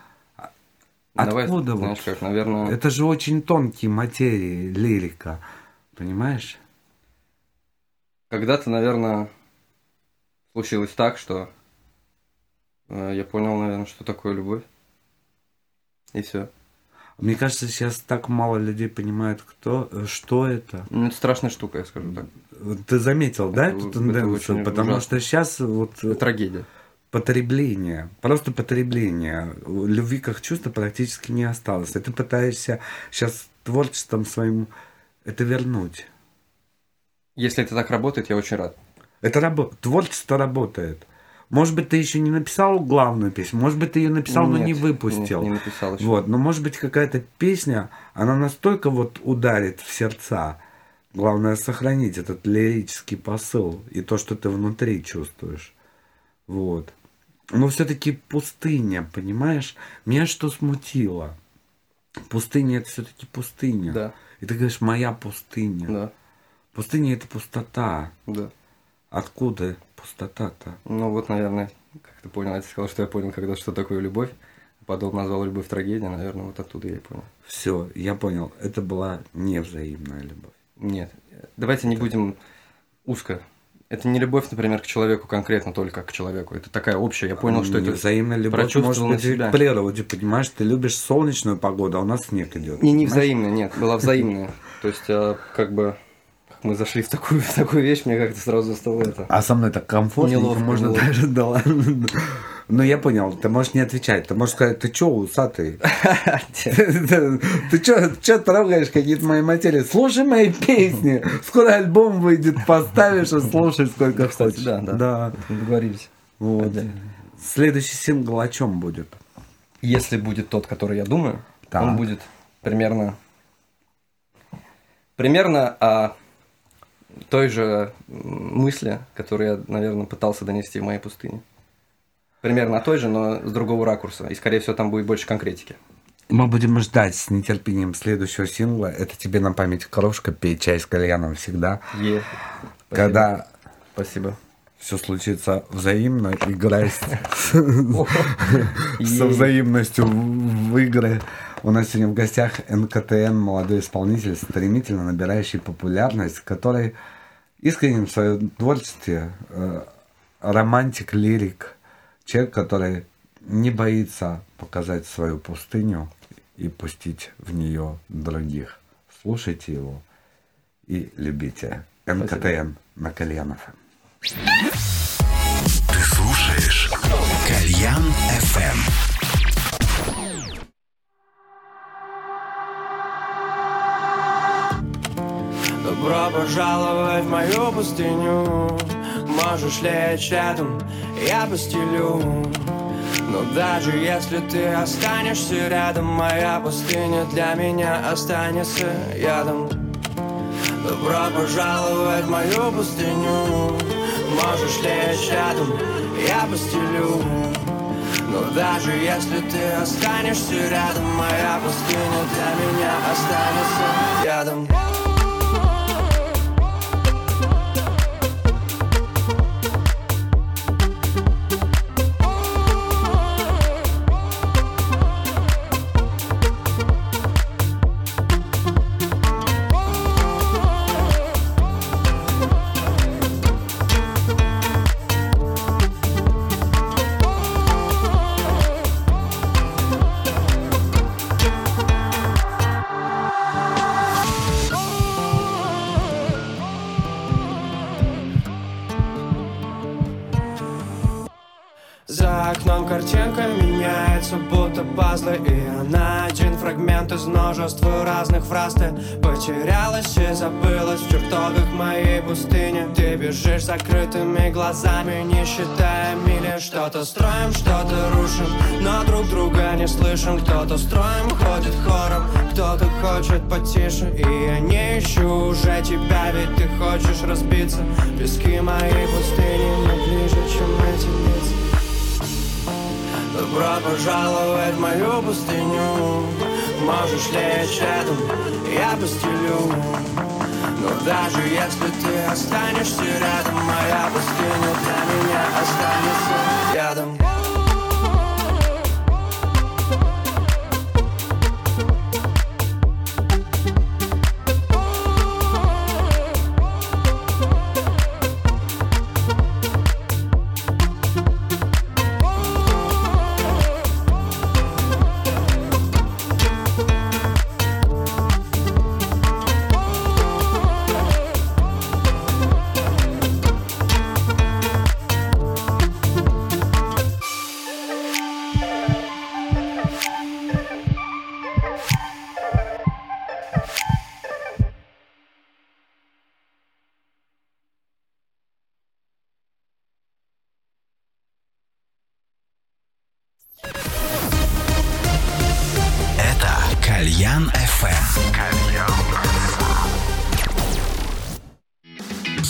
Давай, откуда знаешь вот? как, наверное, Это же очень тонкие материи, лирика, понимаешь? когда-то, наверное, случилось так, что э, я понял, наверное, что такое любовь. И все. Мне кажется, сейчас так мало людей понимают, кто, что это. Ну, это страшная штука, я скажу так. Ты заметил, да, Это- эту это тенденцию? Потому ужасно. что сейчас вот Это трагедия. Потребление, просто потребление. Любви как чувства практически не осталось. И ты пытаешься сейчас творчеством своим это вернуть. Если это так работает, я очень рад. Это рабо- творчество работает. Может быть, ты еще не написал главную песню, может быть, ты ее написал, но не Нет, выпустил. нет, не написал еще. Вот, но может быть какая-то песня, она настолько вот ударит в сердца. Главное сохранить этот лирический посыл и то, что ты внутри чувствуешь. Вот. Но все-таки пустыня, понимаешь? Меня что смутило? Пустыня это все-таки пустыня. Да. И ты говоришь, моя пустыня. Да, Пустыня это пустота. да. Откуда пустота-то? Ну вот, наверное, как ты понял, я тебе сказал, что я понял, когда что такое любовь. Потом назвал любовь трагедия, наверное, вот оттуда я и понял. Все, я понял. Это была невзаимная любовь. Нет, давайте не будем узко. Это не любовь, например, к человеку конкретно, только к человеку. Это такая общая. Я понял, что это Невзаимная любовь может быть себя. природе, понимаешь? Ты любишь солнечную погоду, а у нас снег идет. Не, не взаимная, нет, была взаимная. То есть, а, как бы, мы зашли в такую, в такую вещь, мне как-то сразу стало это. А со мной так комфортно, можно даже, да ладно. Ну, я понял, ты можешь не отвечать. Ты можешь сказать, ты чё, усатый? Ты чё, трогаешь какие-то мои материи? Слушай мои песни. Скоро альбом выйдет, поставишь и слушай сколько Кстати, хочешь. да, да. Да. Договорились. Вот. Следующий сингл о чем будет? Если будет тот, который я думаю, он будет примерно примерно о той же мысли, которую я, наверное, пытался донести в моей пустыне. Примерно той же, но с другого ракурса. И, скорее всего, там будет больше конкретики. Мы будем ждать с нетерпением следующего сингла. Это тебе на память крошка, пей чай с кальяном всегда. Е. Спасибо. Когда Спасибо. все случится взаимно, играй со взаимностью в в игры. У нас сегодня в гостях НКТН, молодой исполнитель, стремительно набирающий популярность, который искренен в своем творчестве, э, романтик, лирик, человек, который не боится показать свою пустыню и пустить в нее других. Слушайте его и любите. НКТН на Кальянов. Ты слушаешь Кальян FM. Добро пожаловать в мою пустыню Можешь лечь рядом, я постелю. Но даже если ты останешься рядом Моя пустыня для меня останется ядом Добро пожаловать в мою пустыню. Можешь лечь рядом, я постелю. Но даже если ты останешься рядом Моя пустыня для меня останется рядом пазлы И она один фрагмент из множества разных фраз. Ты потерялась и забылась в чертогах моей пустыни. Ты бежишь закрытыми глазами, не считая мили. Что-то строим, что-то рушим, но друг друга не слышим. Кто-то строим, ходит хором, кто-то хочет потише. И я не ищу уже тебя, ведь ты хочешь разбиться. Пески моей пустыни, но ближе, чем эти лица Добро пожаловать в мою пустыню. Можешь лечь рядом, я постелю. Но даже если ты останешься рядом Моя пустыня для меня останется рядом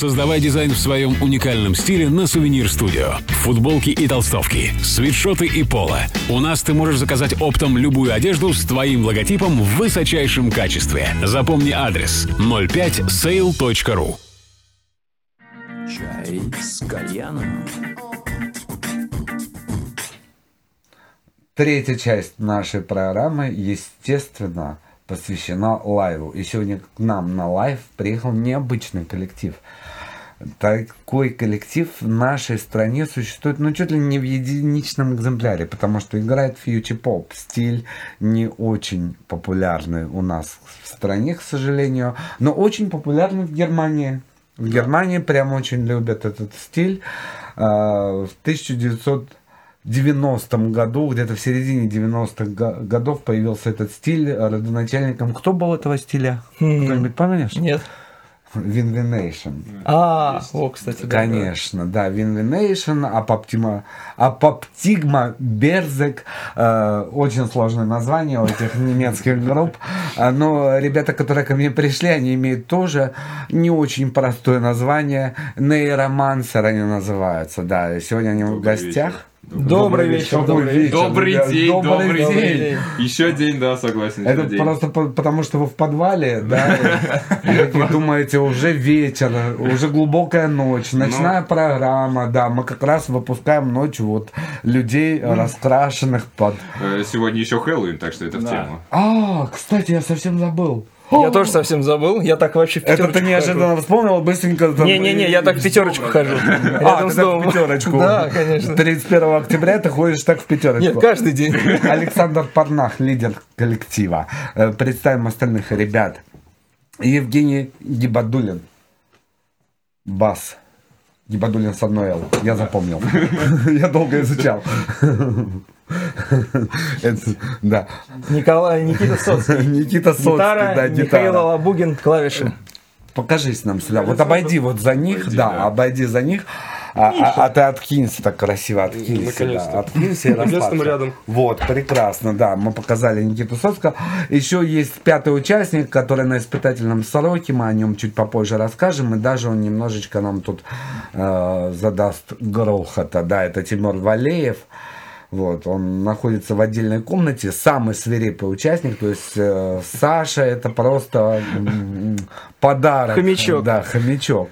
Создавай дизайн в своем уникальном стиле на Сувенир Студио. Футболки и толстовки, свитшоты и поло. У нас ты можешь заказать оптом любую одежду с твоим логотипом в высочайшем качестве. Запомни адрес 05sale.ru Чай с кальяном. Третья часть нашей программы, естественно, посвящена лайву. И сегодня к нам на лайв приехал необычный коллектив. Такой коллектив в нашей стране существует, ну, чуть ли не в единичном экземпляре, потому что играет фьючи-поп. Стиль не очень популярный у нас в стране, к сожалению, но очень популярный в Германии. В Германии прям очень любят этот стиль. А, В 1900 90-м году, где-то в середине 90-х го- годов появился этот стиль родоначальником. Кто был этого стиля? Кто-нибудь помнишь? Нет. VNV Nation. А, о, кстати, да. Конечно, да, VNV Nation, Апоптима, Apoptygma Berzerk, э, очень сложное название у этих немецких групп, А, но ребята, которые ко мне пришли, они имеют тоже не очень простое название, Neuromancer они называются, да, сегодня они в гостях. Добрый вечер, Добрый добрый вечер. Добрый ребят, день, добрый, день. день. Еще день, да, согласен. Это день. просто по- потому, что вы в подвале, да, и вы думаете, уже вечер, уже глубокая ночь, ночная программа, да, мы как раз выпускаем ночью вот людей, раскрашенных под... Э, Сегодня еще Хэллоуин, так что это в тему. А, кстати, я совсем забыл. Я тоже совсем забыл. Я так вообще в Это пятерочку ты неожиданно вспомнил, быстренько... Не-не-не, я так в пятерочку хожу. А, ты так в пятерочку. Да, конечно. 31 октября ты ходишь так в пятерочку. Нет, каждый день. Александр Парнах, лидер коллектива. Э, Представим остальных ребят. Евгений Гибадулин. Бас. Гибадулин с одной «Л». Я запомнил. Я долго изучал. Да. Николай, Никита Соцкий. Никита Соцкий, да, Михаил. Алабугин, клавиши. Покажись нам сюда. Вот обойди вот за них, да. обойди за них. А, а- а ты откинься так красиво, откинься. Наконец-то. Да, откинься и Наконец-то мы рядом. Вот, прекрасно, да, мы показали Никиту Соцкого. Еще есть пятый участник, который на испытательном сроке, мы о нем чуть попозже расскажем, и даже он немножечко нам тут э, задаст грохота. Да, это Тимур Валеев. Вот, он находится в отдельной комнате, самый свирепый участник, то есть э, Саша это просто м, подарок. Хомячок. Да, хомячок.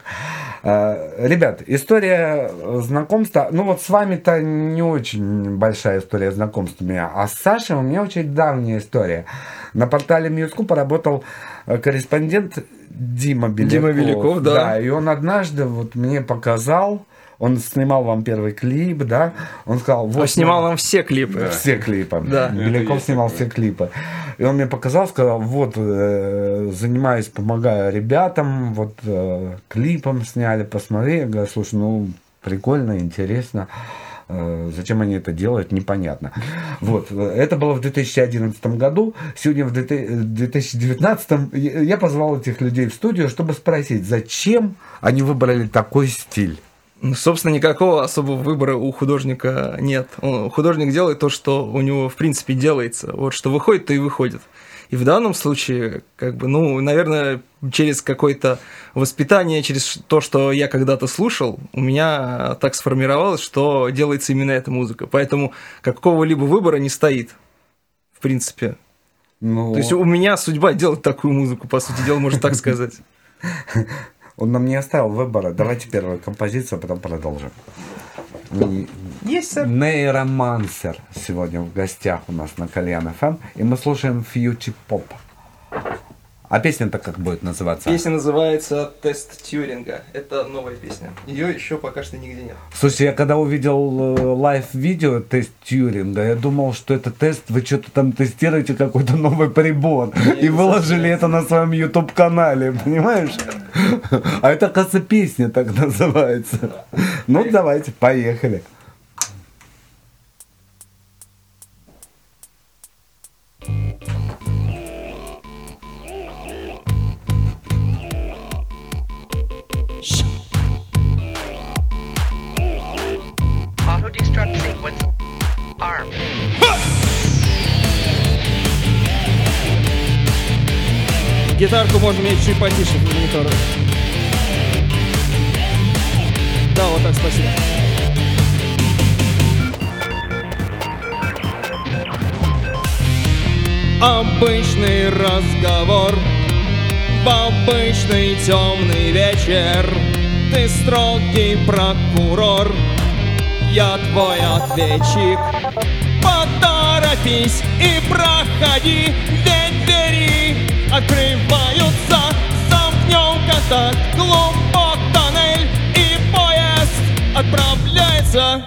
Э, Ребят, история знакомства, ну вот с вами-то не очень большая история знакомства у меня, а с Сашей у меня очень давняя история. На портале Мьюзку поработал э, корреспондент Дима Беляков. Дима Беляков, да. Да, и он однажды вот мне показал, он снимал вам первый клип, да, он сказал, вот... Он снимал нам все клипы. Все клипы. Да. Беляков снимал такое. все клипы. И он мне показал, сказал, вот, э, занимаюсь, помогаю ребятам, вот, э, клипом сняли, посмотри. Я говорю, слушай, ну, прикольно, интересно. Э, Зачем они это делают, непонятно. Вот, э, это было в 2011 году. Сегодня в 2019 я я позвал этих людей в студию, чтобы спросить, зачем они выбрали такой стиль. Ну, собственно, никакого особого выбора у художника нет. Он- художник делает то, что у него, в принципе, делается. Вот что выходит, то и выходит. И в данном случае, как бы, ну, наверное, через какое-то воспитание, через то, что я когда-то слушал, у меня так сформировалось, что делается именно эта музыка. Поэтому какого-либо выбора не стоит, в принципе. Ну, То есть у меня судьба делать такую музыку, по сути дела, можно так сказать. он нам не оставил выбора. Давайте первую композицию, а потом продолжим. Есть, сэр. Нейромансер сегодня в гостях у нас на Кальян ФМ. И мы слушаем фьючи поп. А песня-то как будет называться? Песня называется «Тест Тьюринга». Это новая песня. Ее еще пока что нигде нет. Слушай, я когда увидел э, лайв-видео тест Тьюринга, я думал, что это тест, вы что-то там тестируете какой-то новый прибор. и выложили это на своем YouTube-канале, понимаешь? А это, оказывается, песня так называется. Ну, давайте, поехали. Чуть потише в монитора. Да, вот так, спасибо. Обычный разговор в обычный темный вечер Ты строгий прокурор, я твой ответчик Поторопись и проходи, ведь двери открываются Замкнем контакт, глубок тоннель И поезд отправляется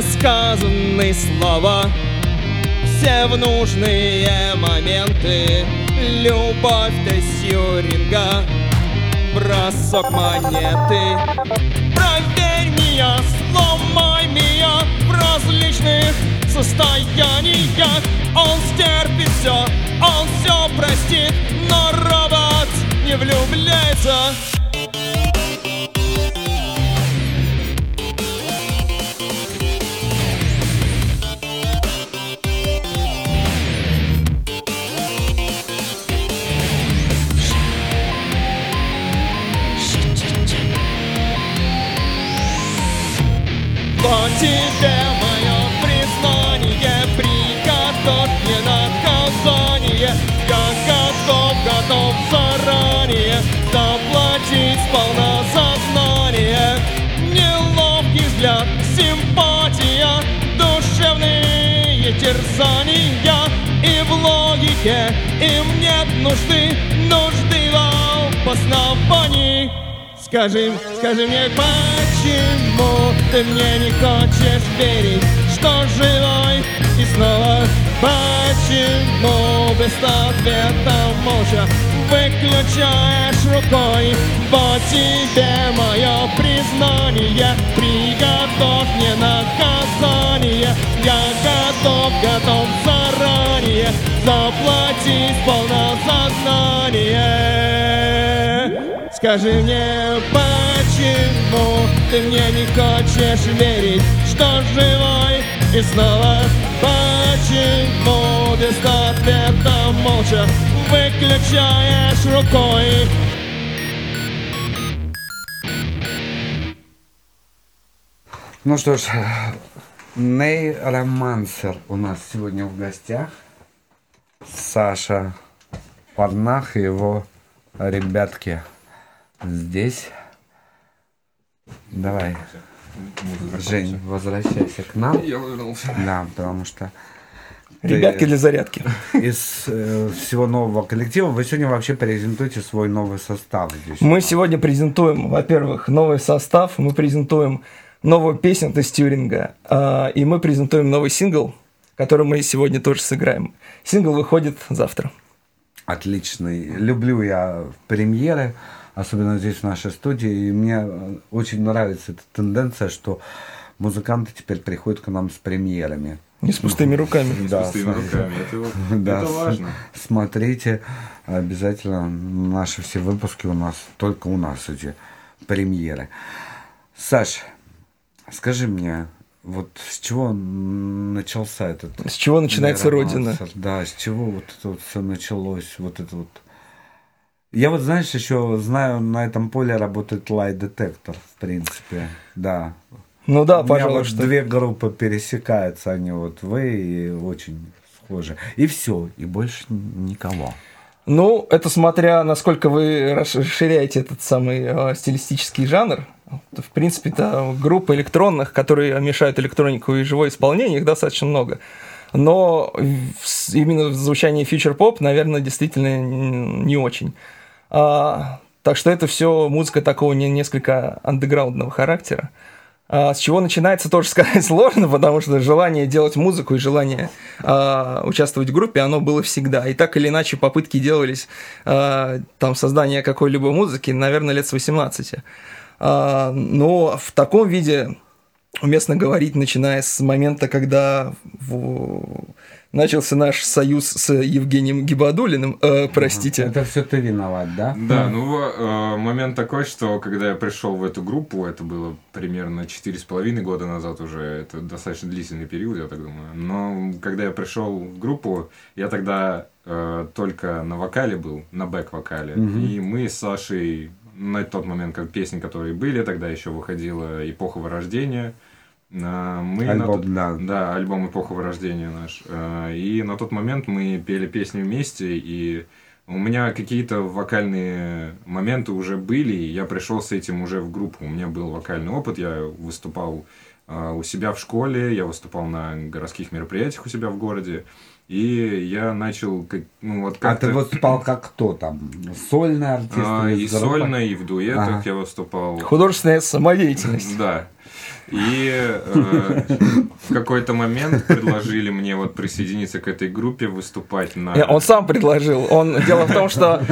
Сказанные слова. Все в нужные моменты. Любовь Тессюринга Бросок монеты. Проверь меня, сломай меня В различных состояниях. Он стерпит все, он все простит Но робот не влюбляется логике им нет нужды Нужды в обосновании Скажи, скажи мне, почему ты мне не хочешь верить, что живой? И снова Почему без ответа молча выключаешь рукой? Вот тебе мое признание Приготовь мне наказание. Я готов, готов заранее Заплатить полное сознание Скажи мне, почему ты мне не хочешь верить, что живой и снова? Почему без ответа молча выключаешь рукой? Ну что ж, Ней Романсер у нас сегодня в гостях. Саша Парнах и его ребятки здесь. Давай, Жень, возвращайся к нам. Я вернулся. Да, потому что Ребятки для зарядки. Из э, всего нового коллектива вы сегодня вообще презентуете свой новый состав здесь. Мы сегодня презентуем, во-первых, новый состав, мы презентуем новую песню тестюринга, а, и мы презентуем новый сингл, который мы сегодня тоже сыграем. Сингл выходит завтра. Отличный. Люблю я премьеры, особенно здесь в нашей студии. И мне э, очень нравится эта тенденция, что музыканты теперь приходят к нам с премьерами. Не с пустыми руками. Не с Да, пустыми с- руками. Это, Да, это с- важно. Смотрите обязательно наши все выпуски у нас, только у нас эти премьеры. Саш, скажи мне, вот с чего начался этот... С чего начинается роман? Родина? Да, с чего вот это вот все началось, вот это вот... Я вот, знаешь, еще знаю, на этом поле работает лай-детектор, в принципе, да. Ну да, У меня вот две группы пересекаются, они вот вы и очень схожи. И все, и больше никого. Ну, это смотря насколько вы расширяете этот самый э, стилистический жанр. В принципе, это группы электронных, которые мешают электронику и живое исполнение, их достаточно много. Но именно в звучании фьючер-поп, наверное, действительно не очень. А, так что это все музыка такого не, несколько андеграундного характера. А с чего начинается, тоже сказать сложно, потому что желание делать музыку и желание а, участвовать в группе, оно было всегда. И так или иначе попытки делались а, там создания какой-либо музыки, наверное, лет с 18. А, но в таком виде уместно говорить, начиная с момента, когда в- начался наш союз с Евгением Гибадулиным, э, простите. Это все ты виноват, да? Да, ну э, момент такой, что когда я пришел в эту группу, это было примерно четыре с половиной года назад уже, это достаточно длительный период, я так думаю. Но когда я пришел в группу, я тогда э, только на вокале был, на бэк-вокале. Мгм. И мы с Сашей на тот момент, как песни, которые были, тогда еще выходила «Эпоха вырождения». А, Мы на Альбом, тот- да. да, альбом «Эпоха вырождения» наш. Э, И на тот момент мы пели песни вместе, и у меня какие-то вокальные моменты уже были, и я пришел с этим уже в группу. У меня был вокальный опыт, я выступал э, у себя в школе, я выступал на городских мероприятиях у себя в городе, и я начал, как, ну вот А как-то... ты выступал как кто там? Сольный артист? А, и с группой? сольно, и в дуэтах Ага. я выступал. Художественная самодеятельность. Да. И э, в какой-то момент предложили мне вот присоединиться к этой группе, выступать на... Э, Он сам предложил. Он, дело в том, что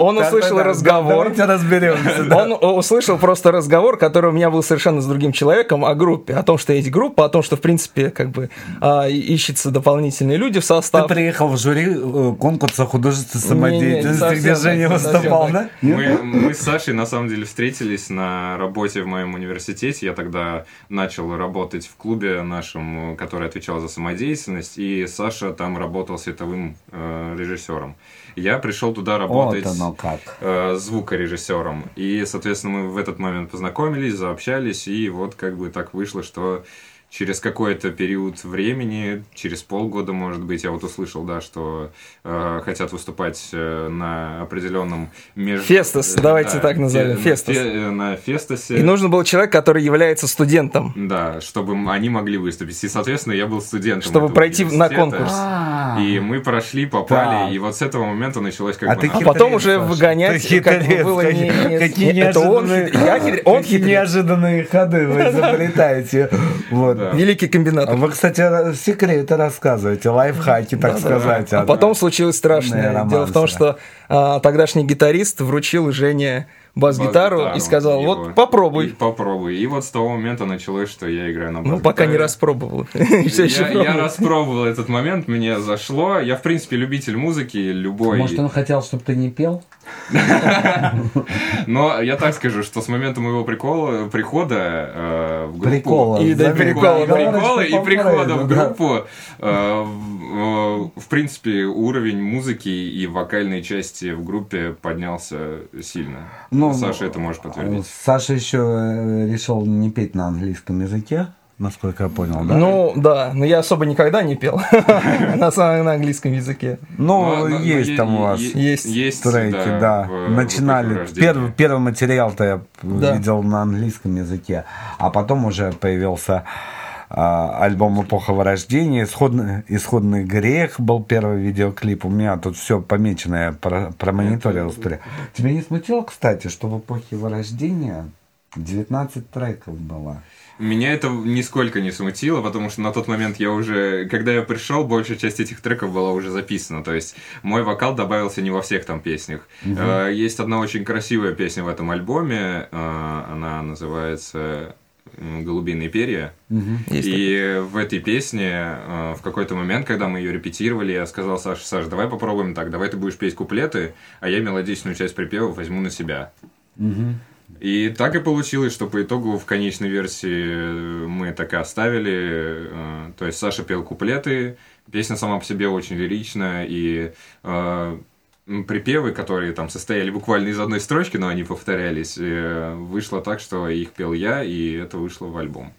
он услышал Да-да-да, разговор. Давайте разберемся. да. Он услышал просто разговор, который у меня был совершенно с другим человеком о группе, о том, что есть группа, о том, что в принципе как бы а, и- ищется дополнительные люди в Ты состав. приехал в жюри э, конкурса художественной самодеятельности, где Женя выступал, да? Мы, мы с Сашей на самом деле встретились на работе в моем университете. Я тогда начал работать в клубе нашем, который отвечал за самодеятельность, и Саша там работал световым э, режиссером. Я пришел туда работать Вот оно как. э, звукорежиссером. И, соответственно, мы в этот момент познакомились, заобщались, и вот как бы так вышло, что через какой-то период времени, через полгода, может быть, я вот услышал, да, что э, хотят выступать э, на определенном меж... Фестас, э, давайте да, так назовем, фе- Фестас. фе- э, на Фестасе. И нужен был человек, который является студентом, Да, чтобы они могли выступить. И, соответственно, я был студентом. чтобы пройти на конкурс. А, И мы прошли, попали, Так. и вот с этого момента началось как А бы ты А потом уже Саша. выгонять, Ты как бы было не, какие- не- какие не- это он, неожиданные- я он ходы вы изобретаете. Вот. Да. Великий комбинатор. А Вы, кстати, секреты рассказываете, лайфхаки, так сказать. А а потом случилось страшное. Дело в том, что а, тогдашний гитарист вручил Жене бас-гитару и сказал, его. вот попробуй. И попробуй. И вот с того момента началось, что я играю на бас Ну, пока не распробовал. Я, распробовал этот момент, мне зашло. Я, в принципе, любитель музыки, любой. Может, он хотел, чтобы ты не пел? Но я так скажу, что с момента моего прикола, прихода э, в группу... Прикола. И прикола. Прикола прихода в группу, э, в, в принципе, уровень музыки и вокальной части в группе поднялся сильно. Ну, Саша это может подтвердить. Саша еще э, решил не петь на английском языке, насколько я понял, да? Ну, да, но я особо никогда не пел на английском языке. Ну, Но- но- но есть там у вас Есть треки, да. Начинали. Первый, первый материал-то я видел на английском языке, а потом уже появился альбом «Эпоха вырождения», «Исходный, «Исходный грех» был первый видеоклип. У меня тут все помечено, я про- промониторил. Тебя не смутило, кстати, что в «Эпохе вырождения» 19 треков было? Меня это нисколько не смутило, потому что на тот момент я уже, когда я пришел, большая часть этих треков была уже записана. То есть мой вокал добавился не во всех там песнях. Э, Есть одна очень красивая песня в этом альбоме. э, Она называется «Голубиные перья». Есть И в этой песне э, в какой-то момент, когда мы ее репетировали, я сказал Саше, Саш, давай попробуем так, давай ты будешь петь куплеты, а я мелодичную часть припева возьму на себя. Мгм. И так и получилось, что по итогу в конечной версии э, мы так и оставили. э, То есть Саша пел куплеты, песня сама по себе очень лиричная, и э, припевы, которые там состояли буквально из одной строчки, но они повторялись, э, вышло так, что их пел я, и это вышло в альбом.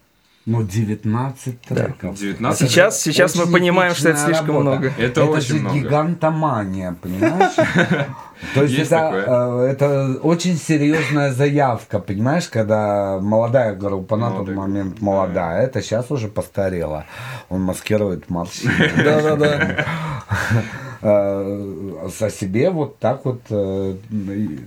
Ну, 19 треков. 19 Сейчас, сейчас мы понимаем, что это слишком работа. много. Это очень же много. гигантомания, понимаешь? То есть, Есть это, э, это очень серьезная заявка, понимаешь, когда молодая группа, на тот момент молодая, это сейчас уже постарела. Он маскирует морщины. Да-да-да. Э, О себе вот так вот э,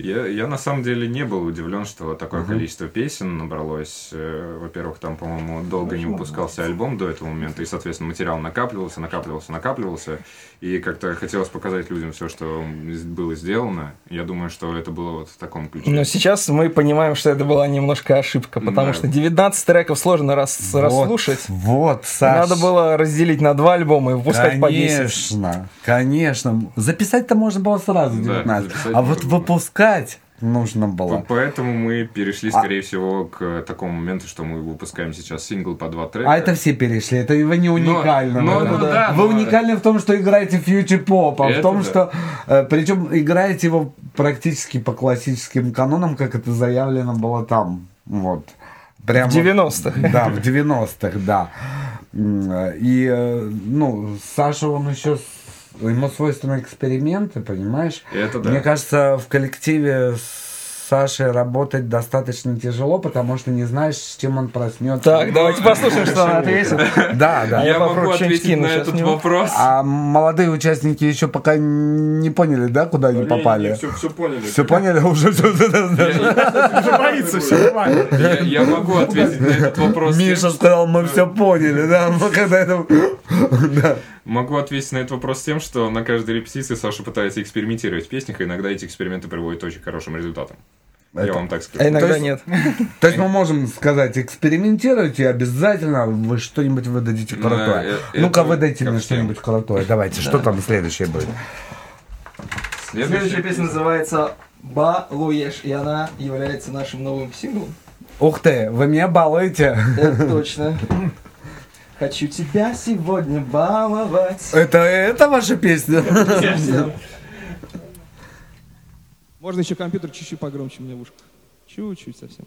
Я, я на самом деле не был удивлен, что такое количество песен набралось. Э, Во-первых, там, по-моему, долго не выпускался альбом до этого момента, и, соответственно, материал накапливался, накапливался, накапливался. И как-то хотелось показать людям все, что было сделано. Я думаю, что это было вот в таком ключе. Но сейчас мы понимаем, что это была немножко ошибка, потому Да. что 19 треков сложно рас, Вот, расслушать. Вот, Саш. Надо было разделить на два альбома и выпускать по 10. Конечно, конечно. Записать-то можно было сразу Да, 19. записать а вот выпускать нужно было. Поэтому мы перешли, А- скорее всего, к такому моменту, что мы выпускаем сейчас сингл по два трека. А это все перешли, это вы не уникальны. но- этом. ну да, вы но- уникальны в том, что играете фьючер поп, а в том, да. что причем играете его практически по классическим канонам, как это заявлено было там. Вот. Прямо, В 90-х. Да, в 90-х, да. М, И, э, ну, Саша, он еще с- ему свойственны эксперименты, понимаешь? Это да. Мне кажется, в коллективе с Сашей работать достаточно тяжело, потому что не знаешь, с чем он проснется. Так, давайте послушаем, что она ответит. Да, да. Я, я могу ответить на этот вопрос. А молодые участники еще пока не поняли, да, куда они попали? Все, поняли. Все поняли? Уже все. Уже боится, все нормально. Я, могу ответить на этот вопрос. Миша сказал, мы все поняли, да, мы когда это... Да. Могу ответить на этот вопрос тем, что на каждой репетиции Саша пытается экспериментировать в песнях, и иногда эти эксперименты приводят к очень хорошим результатам. Я Это- вам так А скажу. иногда То есть- нет. То есть мы можем сказать, экспериментируйте, обязательно вы что-нибудь выдадите крутое. э, Ну-ка, выдайте мне что-нибудь крутое. Давайте, что там следующее будет? Следующая песня называется «Балуешь», и она является нашим новым синглом. Ух ты, вы меня балуете. Это точно. Хочу тебя сегодня баловать. Это, это ваша песня? Можно еще компьютер чуть-чуть погромче мне в ушко. Чуть-чуть совсем.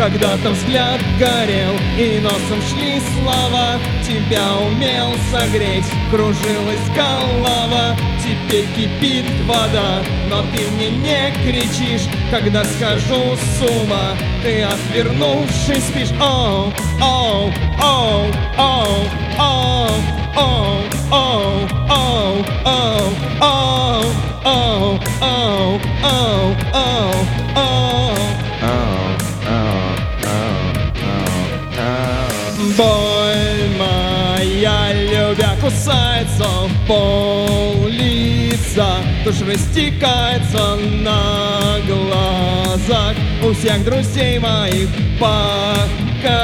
Когда-то взгляд горел, и носом шли слова Тебя умел согреть, кружилась голова Теперь кипит вода, но ты мне не кричишь Когда скажу с ума, ты отвернувшись спишь Оу, оу, оу, оу, оу, оу, оу, оу, оу, оу, оу, оу, оу, оу, оу. Боль моя, любя, кусается в пол лица Тушь растекается на глазах У всех друзей моих Покажи,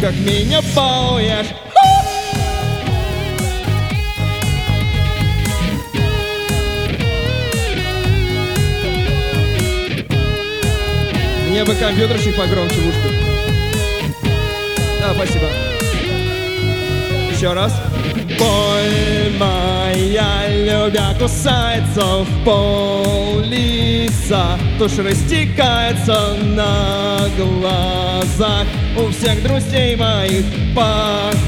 как меня балуешь Мне бы компьютер чуть погромче в ушко. Да, спасибо. Еще раз. Боль моя, любя, кусается в пол лица Тушь растекается на глазах У всех друзей моих Покажи,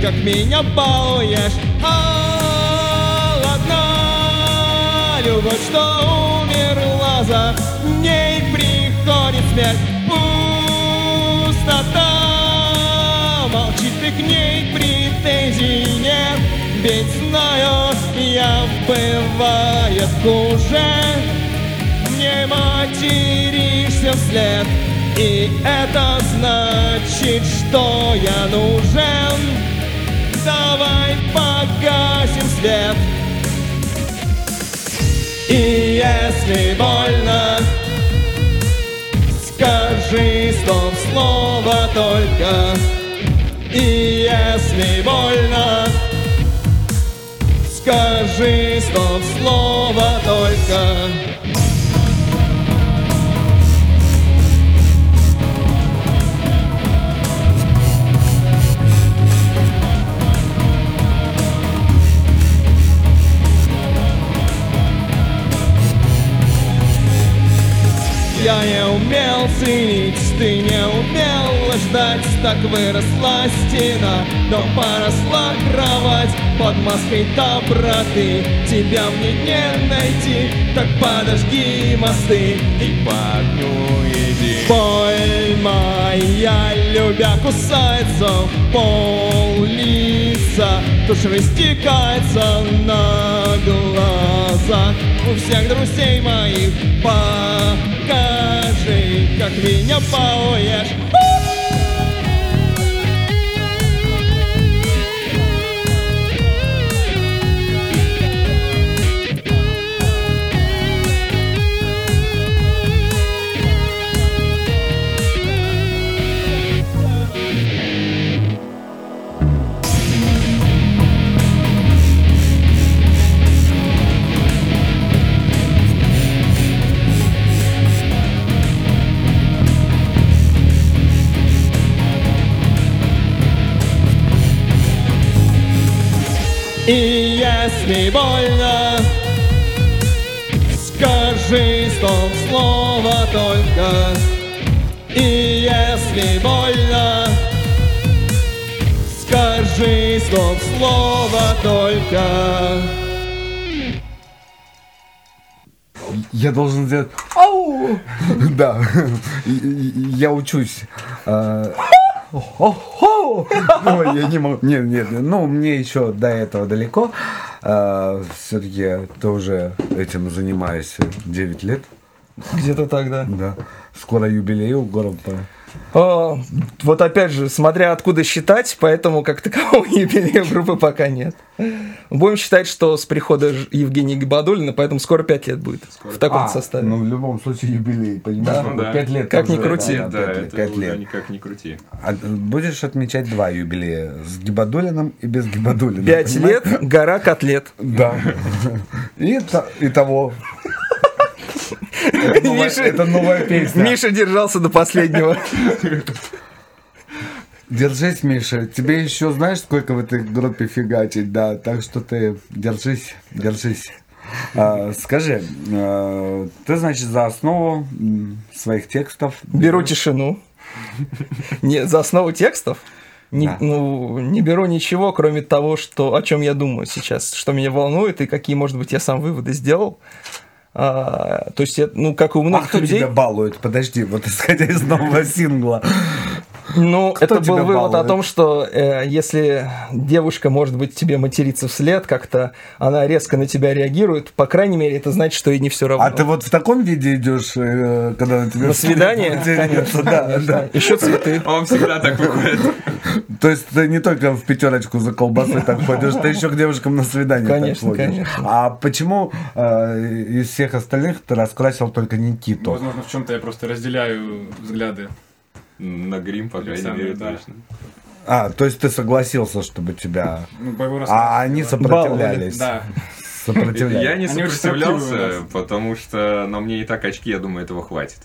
как меня балуешь Холодна любовь, что умерла за ней приходит смерть к ней претензий нет. Ведь знаю, я бывает хуже Не материшься вслед. И это значит, что я нужен. Давай погасим свет. И если больно Скажи стоп слово только И если больно Скажи стоп слово только. Я не умел ценить, ты не умел ждать Так выросла стена, но поросла кровать Под маской доброты. Тебя мне не найти Так подожги мосты и по огню иди. Боль моя, любя, кусается в пол лица. Тушь растекается на глазах. У всех друзей моих Покажи, как меня балуешь И если больно, скажи стоп слово только. И если больно, скажи стоп слово только. Я должен сделать... Ау! Да, я учусь. А, Ой, я не могу. Нет, нет, ну, мне еще до этого далеко. Все-таки я тоже этим занимаюсь 9 лет. Где-то так, да. Да. Скоро юбилей у города. А, вот опять же, смотря откуда считать, поэтому как такового юбилея группы пока нет. Будем считать, что с прихода Евгения Гибадулина, поэтому скоро 5 лет будет в таком А, составе. Ну, в любом случае юбилей, понимаешь? Да. Ну да. Пять лет. Как там ни крути. Да, Да, пять лет, это пять уже лет. никак не крути. А будешь отмечать два юбилея с Гибадулиным и без Гибадулина. Пять понимаешь? лет, гора котлет. Да. И того. Это новая, Миша- это новая песня. Миша держался до последнего. Держись, Миша. Тебе еще знаешь, сколько в этой группе фигачить, да. Так что ты держись, держись. А, скажи, а, ты, значит, за основу своих текстов... Беру тишину. Не, за основу текстов? Не, Да. ну, не беру ничего, кроме того, что, о чем я думаю сейчас, что меня волнует и какие, может быть, я сам выводы сделал. А, то есть, ну, как у А многих кто людей... тебя балует? Подожди, вот исходя из нового сингла. Ну, Кто это был вывод о балует? том, что э, если девушка, может быть, тебе материться вслед, как-то она резко на тебя реагирует, по крайней мере, это значит, что ей не все равно. А ты вот в таком виде идешь, э, когда на тебя На свидание? Конечно, Да, конечно. да. Еще цветы. Он всегда так выходит. То есть ты не только в пятерочку за колбасой так ходишь, ты еще к девушкам на свидание Конечно, так ходишь. конечно. А почему э, из всех остальных ты раскрасил только Никиту? Возможно, в чем-то я просто разделяю взгляды. На грим, по крайней мере, точно. А, то есть ты согласился, чтобы тебя... Ну, А они сопротивлялись. Да. Сопротивлялись. Я не сопротивлялся, потому что на мне и так очки, я думаю, этого хватит.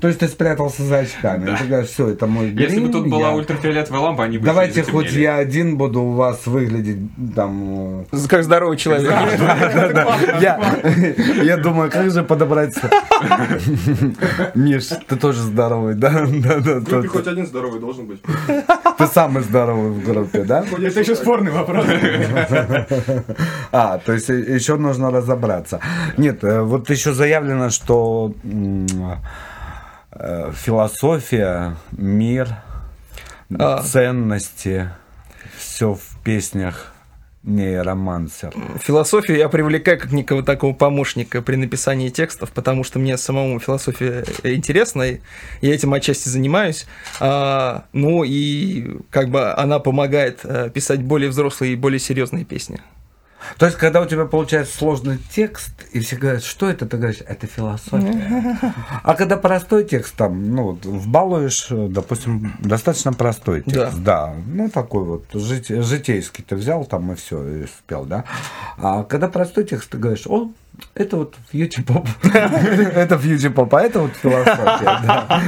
То есть ты спрятался за очками. Ты говоришь, все, это мой Если бы грим, тут была я- ультрафиолетовая лампа, они бы Давайте хоть я один буду у вас выглядеть там... э, Как здоровый человек. Я я думаю, как же подобрать... Миш, ты тоже здоровый, да? Да, да, В группе да. хоть один здоровый должен быть. Ты самый здоровый в группе, да? Это еще спорный вопрос. А, то есть э, еще нужно разобраться. Нет, э, вот еще заявлено, что философия, мир, А. ценности, все в песнях нейромансер. Философию я привлекаю как некого такого помощника при написании текстов, потому что мне самому философия интересна, и я этим отчасти занимаюсь. А, ну и как бы она помогает э, писать более взрослые и более серьезные песни. То есть, когда у тебя получается сложный текст, и все говорят, что это, ты говоришь, это философия. А когда простой текст, там, ну, вот, вбалуешь, допустим, достаточно простой текст, да, ну, такой вот, жит- житейский ты взял там и все, и спел, да. А когда простой текст, ты говоришь, о, это вот фьюти-поп, это фьюти-поп, а это вот философия, да.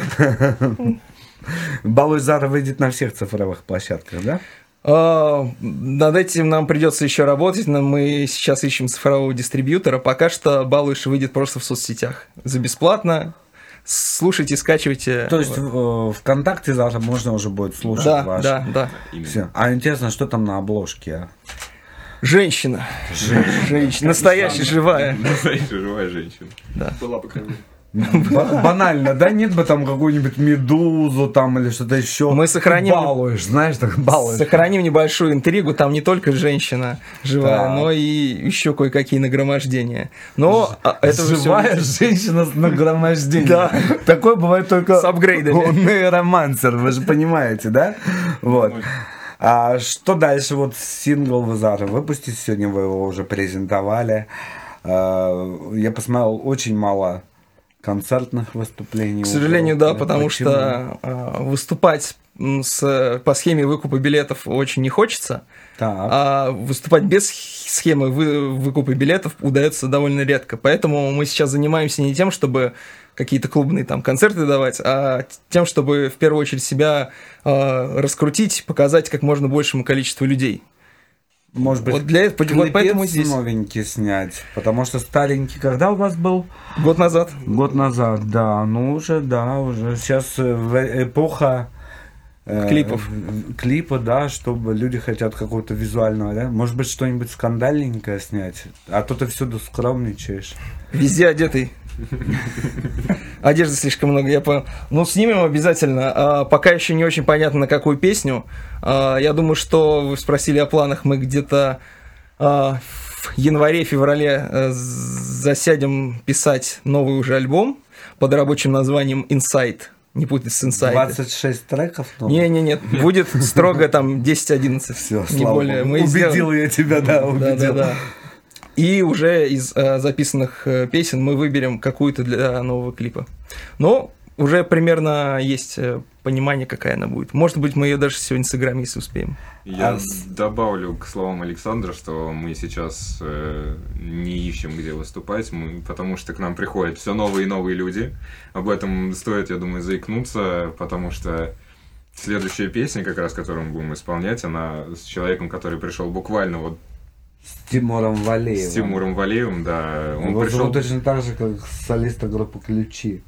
Балуй Зара выйдет на всех цифровых площадках, да? А, Над этим нам придется еще работать, но мы сейчас ищем цифрового дистрибьютора. Пока что Балуш выйдет просто в соцсетях за бесплатно. Слушайте, скачивайте. То есть в э, ВКонтакте завтра можно уже будет слушать Да, ваш. да, да. Всё. А интересно, что там на обложке? Женщина. Женщина. Настоящая, живая. Настоящая живая женщина. Да. Была бы кровь. Ба- Банально, да? Нет бы там какую-нибудь медузу там или что-то еще. Мы сохраним- Балуешь, знаешь, так балуешь. Сохраним небольшую интригу, там не только женщина живая, но и еще кое-какие нагромождения. Но а, это Живая женщина с нагромождением. Да. Такое бывает только С апгрейдами. у нейромансер, вы же понимаете, да? Вот. А что дальше? Вот сингл вы завтра выпустите, сегодня вы его уже презентовали. А, Я посмотрел очень мало концертных выступлений. К сожалению, да, потому Почему? что а, выступать с, по схеме выкупа билетов очень не хочется. Так. А выступать без схемы вы- выкупа билетов удается довольно редко. Поэтому мы сейчас занимаемся не тем, чтобы какие-то клубные там концерты давать, а тем, чтобы в первую очередь себя а, раскрутить, показать как можно большему количеству людей. Может быть, вот для вот поэтому здесь. новенький снять, потому что старенький, когда у вас был? Год назад. Год назад, да, ну уже, да, уже сейчас э, в- эпоха э, Клипов. в- клипа, да, чтобы люди хотят какого-то визуального, да, может быть что-нибудь скандальненькое снять, а то ты всюду скромничаешь. Везде одетый. Одежды слишком много, я понял. Ну, снимем обязательно. А, пока еще не очень понятно, на какую песню. А, я думаю, что вы спросили о планах. Мы где-то а, в январе-феврале э, засядем писать новый уже альбом под рабочим названием Insight. Не путать с Inside. 26 треков? ну, Не, не, нет, будет строго там 10-11. Все, не слава более. богу. Мы убедил сделаем- я тебя, да, да, убедил. да, да. И уже из э, записанных э, песен мы выберем какую-то для нового клипа. Но уже примерно есть э, понимание, какая она будет. Может быть, мы ее даже сегодня сыграем, если успеем. Я А добавлю к словам Александра, что мы сейчас э, не ищем, где выступать, мы, потому что к нам приходят все новые и новые люди. Об этом стоит, я думаю, заикнуться, потому что следующая песня, как раз которую мы будем исполнять, она с человеком, который пришел буквально вот С Тимуром Валеевым. с Тимуром Валеевым, да. Он Его пришел... точно так же, как солиста группы «Ключи».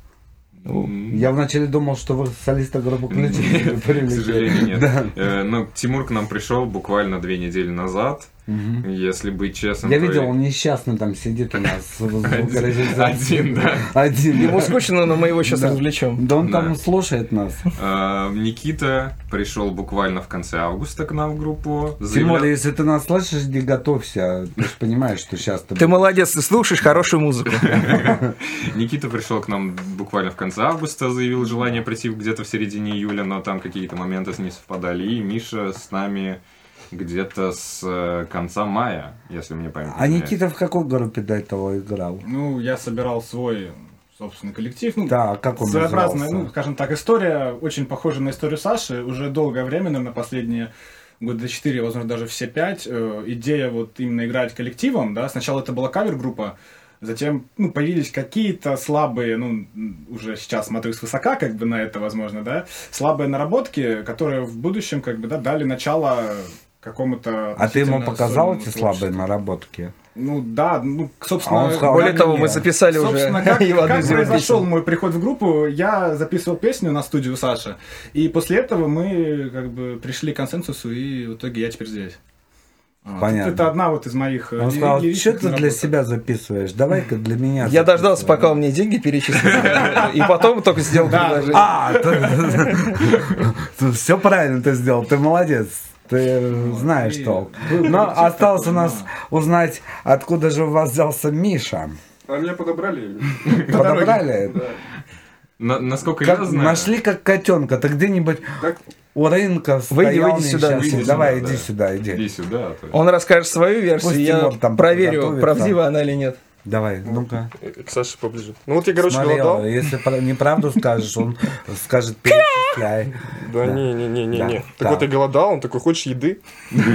Я вначале думал, что вы солиста группы «Ключи» К сожалению, нет. Э, Но Тимур к нам пришел буквально две недели назад. Мгм. Если быть честным, Я то видел, и- он несчастный там сидит у нас в Один- звукорежиссации. один, да. Один. Ему скучно, но мы его сейчас Да. развлечем. Да он Да. там слушает нас. А, Никита пришел буквально в конце августа к нам в группу. Тем Заявлял- более, если ты нас слышишь, не готовься. Ты же понимаешь, что сейчас ты... Ты молодец, ты слушаешь хорошую музыку. Никита пришел к нам буквально в конце августа, заявил желание прийти где-то в середине июля, но там какие-то моменты не совпадали. И Миша с нами где-то с э, конца мая, если мне память А изменяет. Никита в какой группе до этого играл? Ну, я собирал свой собственный коллектив. Ну, Да, как он своеобразная, назывался? ну, скажем так, история очень похожа на историю Саши. Уже долгое время, наверное, последние года четыре, возможно, даже все пять. э, идея вот именно играть коллективом, да, сначала это была кавер-группа, Затем, ну, появились какие-то слабые, ну, уже сейчас смотрю свысока, как бы на это, возможно, да, слабые наработки, которые в будущем, как бы, да, дали начало какому-то... А ты ему показал эти творчеству. слабые наработки? Ну да, ну, собственно... А он сказал, Более того, мне? мы записали уже Собственно, как, как произошел мой приход в группу, я записывал песню на студию Саши, и после этого мы как бы пришли к консенсусу, и в итоге я теперь здесь. Вот. Понятно. Это одна вот из моих... э, Он сказал, что ты для наработок». себя записываешь? Давай-ка для меня. Я дождался, записывай». пока он мне деньги перечислит, и потом только сделал предложение. А, все правильно ты сделал, ты молодец. Ты знаешь толк. Но коллектив осталось у нас узнать, откуда же у вас взялся Миша. А меня подобрали. Подобрали? На- насколько Как- я знаю... нашли как котенка. Ты где-нибудь у рынка Выйди, выйди сюда, выйди Давай, сюда, иди да. сюда, иди. иди сюда. а то- Он расскажет свою версию, Пусть я там проверю, правдива она или нет. Давай, ну-ка. К Саше поближе. Ну вот я, короче, Смотри, голодал. если неправду скажешь, он скажет перечисляй. Да, не-не-не-не. Да, не. Так да. вот я голодал, он такой, хочешь еды?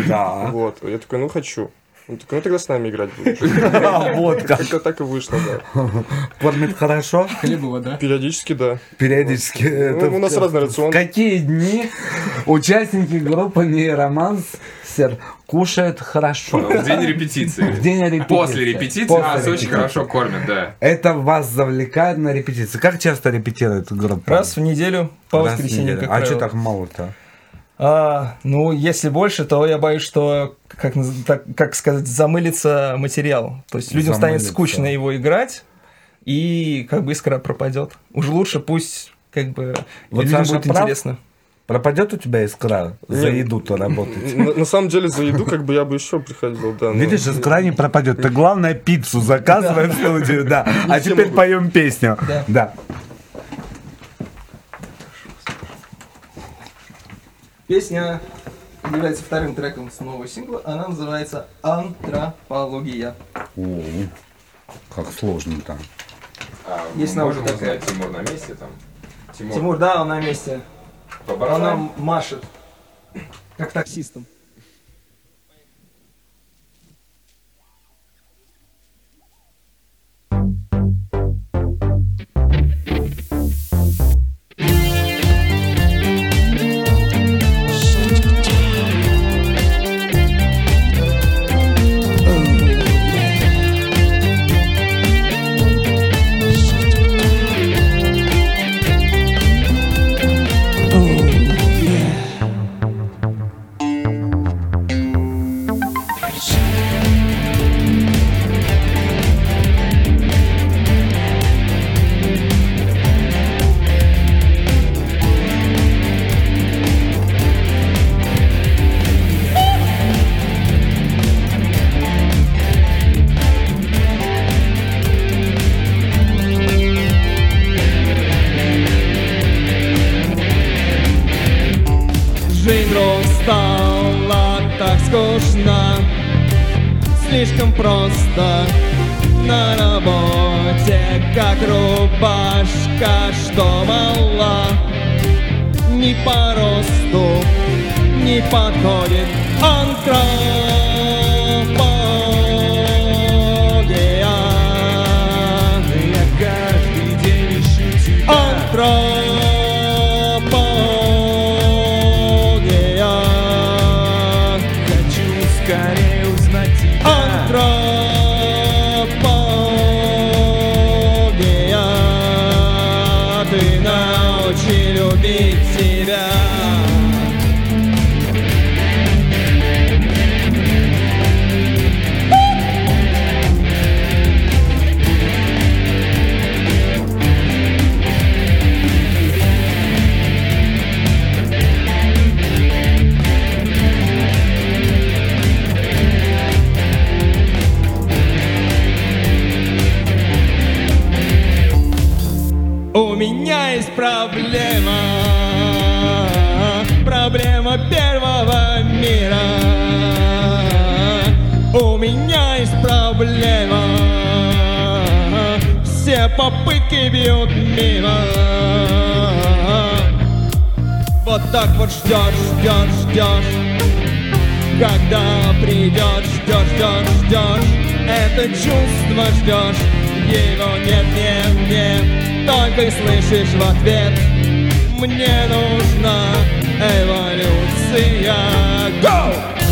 Да. Вот. Я такой, ну хочу. Он такой, ну тогда с нами играть будешь. А, Вот как. Как-то так и вышло, да. Кормит хорошо? Хлебова, да? Периодически, да. Периодически. Ну, у нас разный рацион. Какие дни участники группы Нейромансер кушают хорошо? В день репетиции. В день репетиции. После репетиции После нас очень репетиции. хорошо кормят, да. Это вас завлекает на репетиции. Как часто репетирует группа? Раз в неделю, по Раз в воскресеньям, неделю. А что так мало-то? А, ну, если больше, то я боюсь, что, как, так- как сказать, замылится материал. То есть людям станет Замылится. скучно его играть, и как бы искра пропадет. Уж лучше пусть как бы Вот людям будет прав? интересно. Пропадет у тебя искра за еду-то работать? На, на самом деле за еду как бы я бы еще приходил, да. но- Видишь, искра не пропадет. Ты главное пиццу заказывай в студию, да. А теперь поем песню. Да. Да. Песня является вторым треком с нового сингла. Она называется «Антропология». О, как сложно-то. А Есть наука можем такая. Тимур на месте там? Тимур, Тимур, да, он на месте. По Он барабану? нам машет. Как таксистом. Скучно Слишком просто на работе Как рубашка, что мала Ни по росту не подходит Антропология попытки бьют мимо. Вот так вот ждешь, ждешь, ждешь, Когда придет, ждешь, ждешь, ждешь Это чувство ждешь Его нет, нет, нет. Только и слышишь в ответ. Мне нужна эволюция. Go!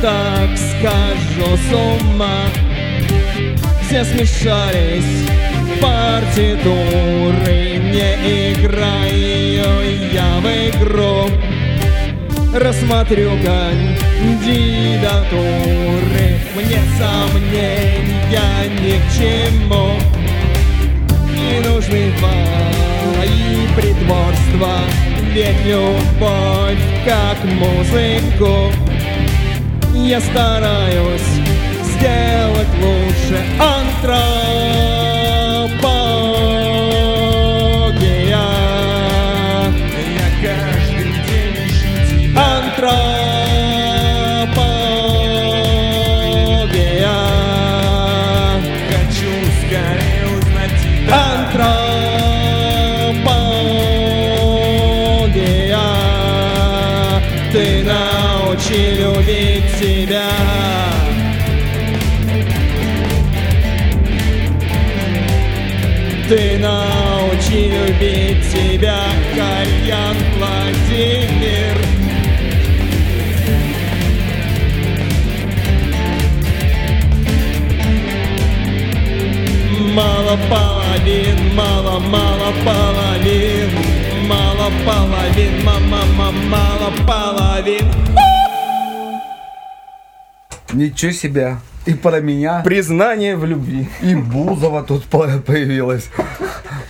Так скажу с ума. Все смешались партитуры Не играю я в игру. Рассмотрю кандидатуры Мне сомнения ни к чему. Не нужны твои притворства Ведь любовь как музыку я стараюсь сделать лучше антропология. Себя, Кальян Владимир. Мало половин, мало, мало половин, мало половин, мама, мама, мало половин. Ничего себе. И про меня. Признание в любви. И Бузова тут по- появилась.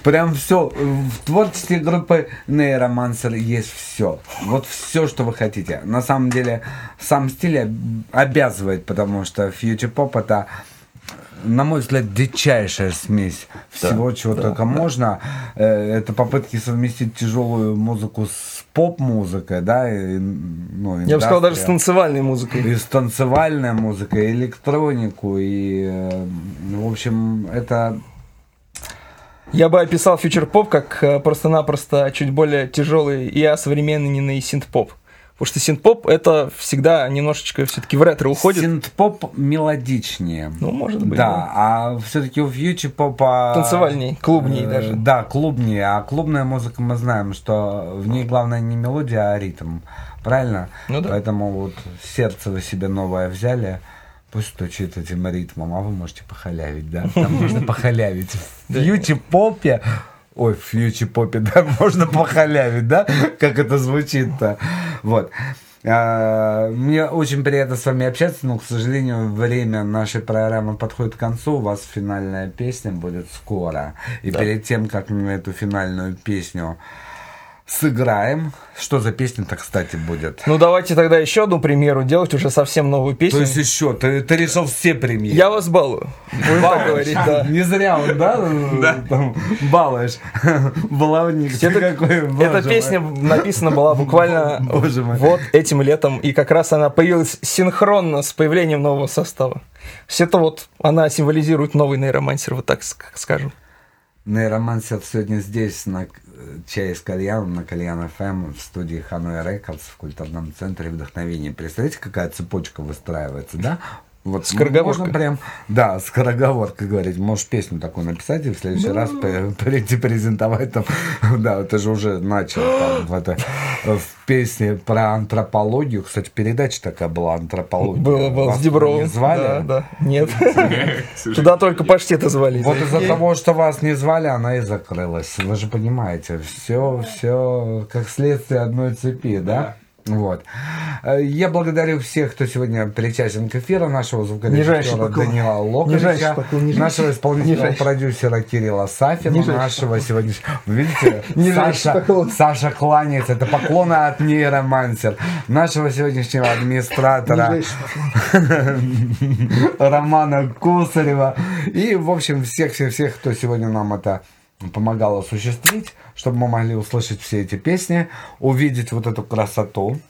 Прям все. В творчестве группы Нейромансер есть все. Вот все, что вы хотите. На самом деле, сам стиль об- обязывает, потому что фьючер поп это на мой взгляд, дичайшая смесь всего, чего да, только да. можно. Э, Это попытки совместить тяжелую музыку с поп-музыкой, да, и, ну, Я бы сказал, даже с танцевальной музыкой. И с танцевальной музыкой, и электронику, и, э, в общем, это... Я бы описал фьючер-поп как э, просто-напросто чуть более тяжелый и осовремененный синт-поп. Потому что синт-поп это всегда немножечко все-таки в ретро уходит. Синт-поп мелодичнее. Ну, может быть. Да, а все-таки у фьючер попа... Танцевальней, клубней э, даже. Да, клубнее. А клубная музыка мы знаем, что в ней главное не мелодия, а ритм. Правильно? Ну да. Поэтому вот сердце вы себе новое взяли. Пусть стучит этим ритмом, а вы можете похалявить, да? Там можно похалявить. В фьючер-попе Ой, в фьючер-попе, да, можно похалявить, да? Как это звучит-то. Вот. А, Мне очень приятно с вами общаться, но, к сожалению, время нашей программы подходит к концу. У вас финальная песня будет скоро. И Да. перед тем, как мы эту финальную песню сыграем, что за песня-то, кстати, будет? Ну, давайте тогда еще одну премьеру делать, уже совсем новую песню. То есть еще, ты, ты решил все премьеры? Я вас балую. Будем так да. Не зря он, да, там, балуешь. Баловник Это- какой, Эта песня написана была буквально вот этим летом, и как раз она появилась синхронно с появлением нового состава. Все это вот, она символизирует новый нейромансер, вот так ск- скажем. Neuromancer сегодня здесь, на чае с кальяном, на Кальян ФМ, в студии Hanoi Records, в культурном центре вдохновения. Представляете, какая цепочка выстраивается, да? Вот Скороговорка. Можно прям, да, скороговорка говорить. Можешь песню такую написать и в следующий раз прийти презентовать там. Да, ты же уже начал там в, это, в песне про антропологию. Кстати, передача такая была антропология. Было, было, Вас с Дибровым. не звали? Да, да. Нет. Туда только паштеты звали. Вот из-за того, что вас не звали, она и закрылась. Вы же понимаете, все, все как следствие одной цепи, да? Вот. Э, Я благодарю всех, кто сегодня причастен к эфиру, нашего звукорежиссера. Данила Локовича, поклон, нашего исполнительного Нижайший. продюсера Кирилла Сафина, Нижайший нашего сегодняшнего... Видите, Саша, поклон. Саша кланяется, это поклоны от нейромансер. Нашего сегодняшнего администратора Романа Кусарева. И, в общем, всех-всех-всех, кто сегодня нам это помогал осуществить, чтобы мы могли услышать все эти песни, увидеть вот эту красоту.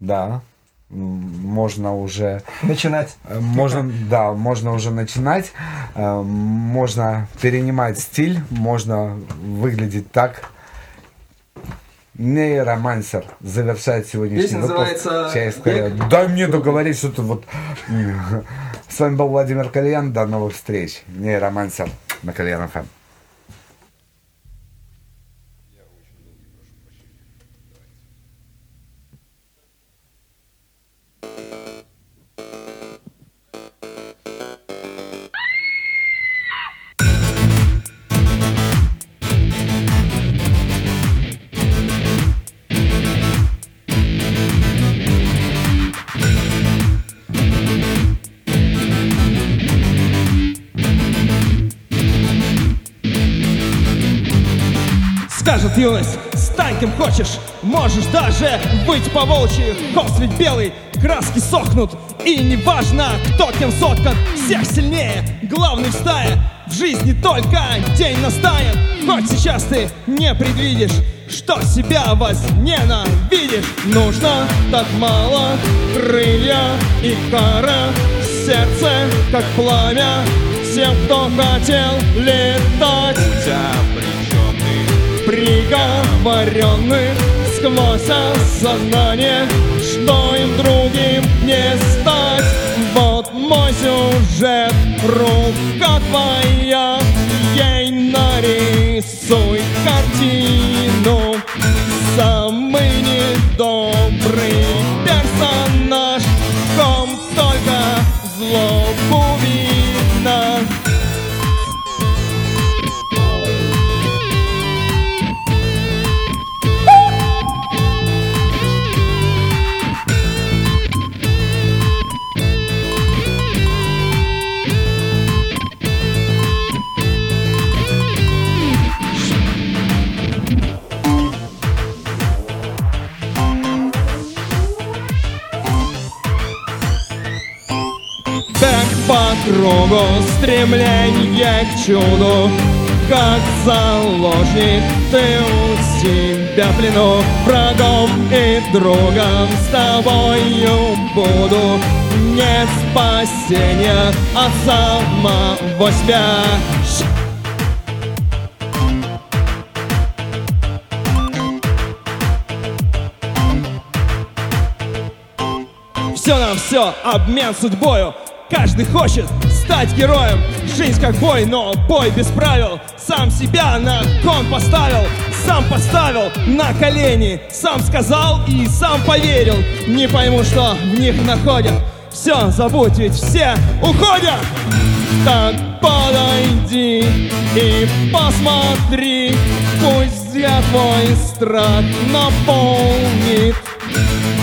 Да, можно уже... Начинать. Э, Можно, да, можно уже начинать, э, можно перенимать стиль, можно выглядеть так. Нейромансер завершает сегодняшний Песня выпуск. называется. Дай мне договорить, что тут вот... С вами был Владимир Кальян. До новых встреч. Нейромансер на Кальян ФМ. Юность, стань кем хочешь. Можешь даже быть по волчьи. Ведь белый, краски сохнут. И неважно, кто кем соткан. Всех сильнее, главный в стае. В жизни только день настанет. Хоть сейчас ты не предвидишь Что себя возненавидишь. Нужно так мало. Крылья и кара Сердце, как пламя. Всем, кто хотел летать приговоренных сквозь осознание, что им другим не стать. Вот мой сюжет, рука твоя, ей нарисуй картину. Самый недобрый персонаж, ком только злобу кругу стремление к чуду Как заложник ты у себя плену. Врагом и другом с тобою буду Нет спасения от самого себя. Все нам все, обмен судьбою Каждый хочет стать героем. Жизнь как бой, но бой без правил. Сам себя на кон поставил Сам поставил на колени. Сам сказал и сам поверил. Не пойму, что в них находят. Все, забудь, ведь все уходят. Так подойди и посмотри. Пусть я твой страх наполнит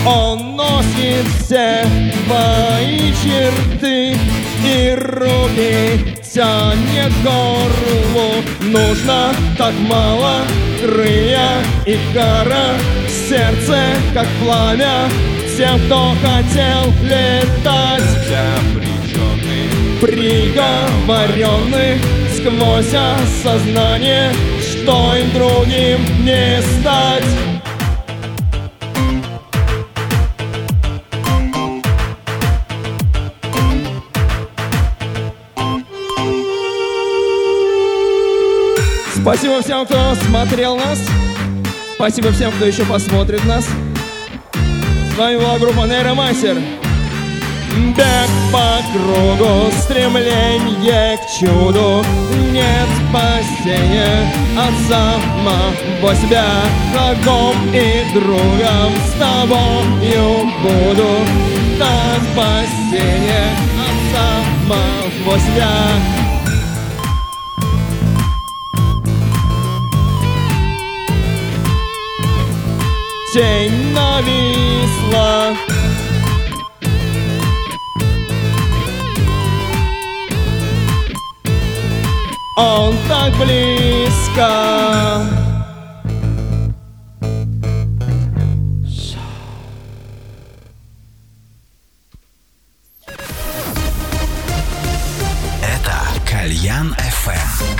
он носит все твои черты И руки тянет горлу. Нужно так мало крылья и кара Сердце, как пламя Тем, кто хотел летать. Приговоренных сквозь осознание Что им другим не стать Спасибо всем, кто смотрел нас. Спасибо всем, кто еще посмотрит нас. С вами была группа Нейромастер. Бег по кругу, стремление к чуду Нет спасения от самого себя Врагом и другом с тобою буду Да спасение от самого себя Тень нависла Он так близко Это Кальян FM.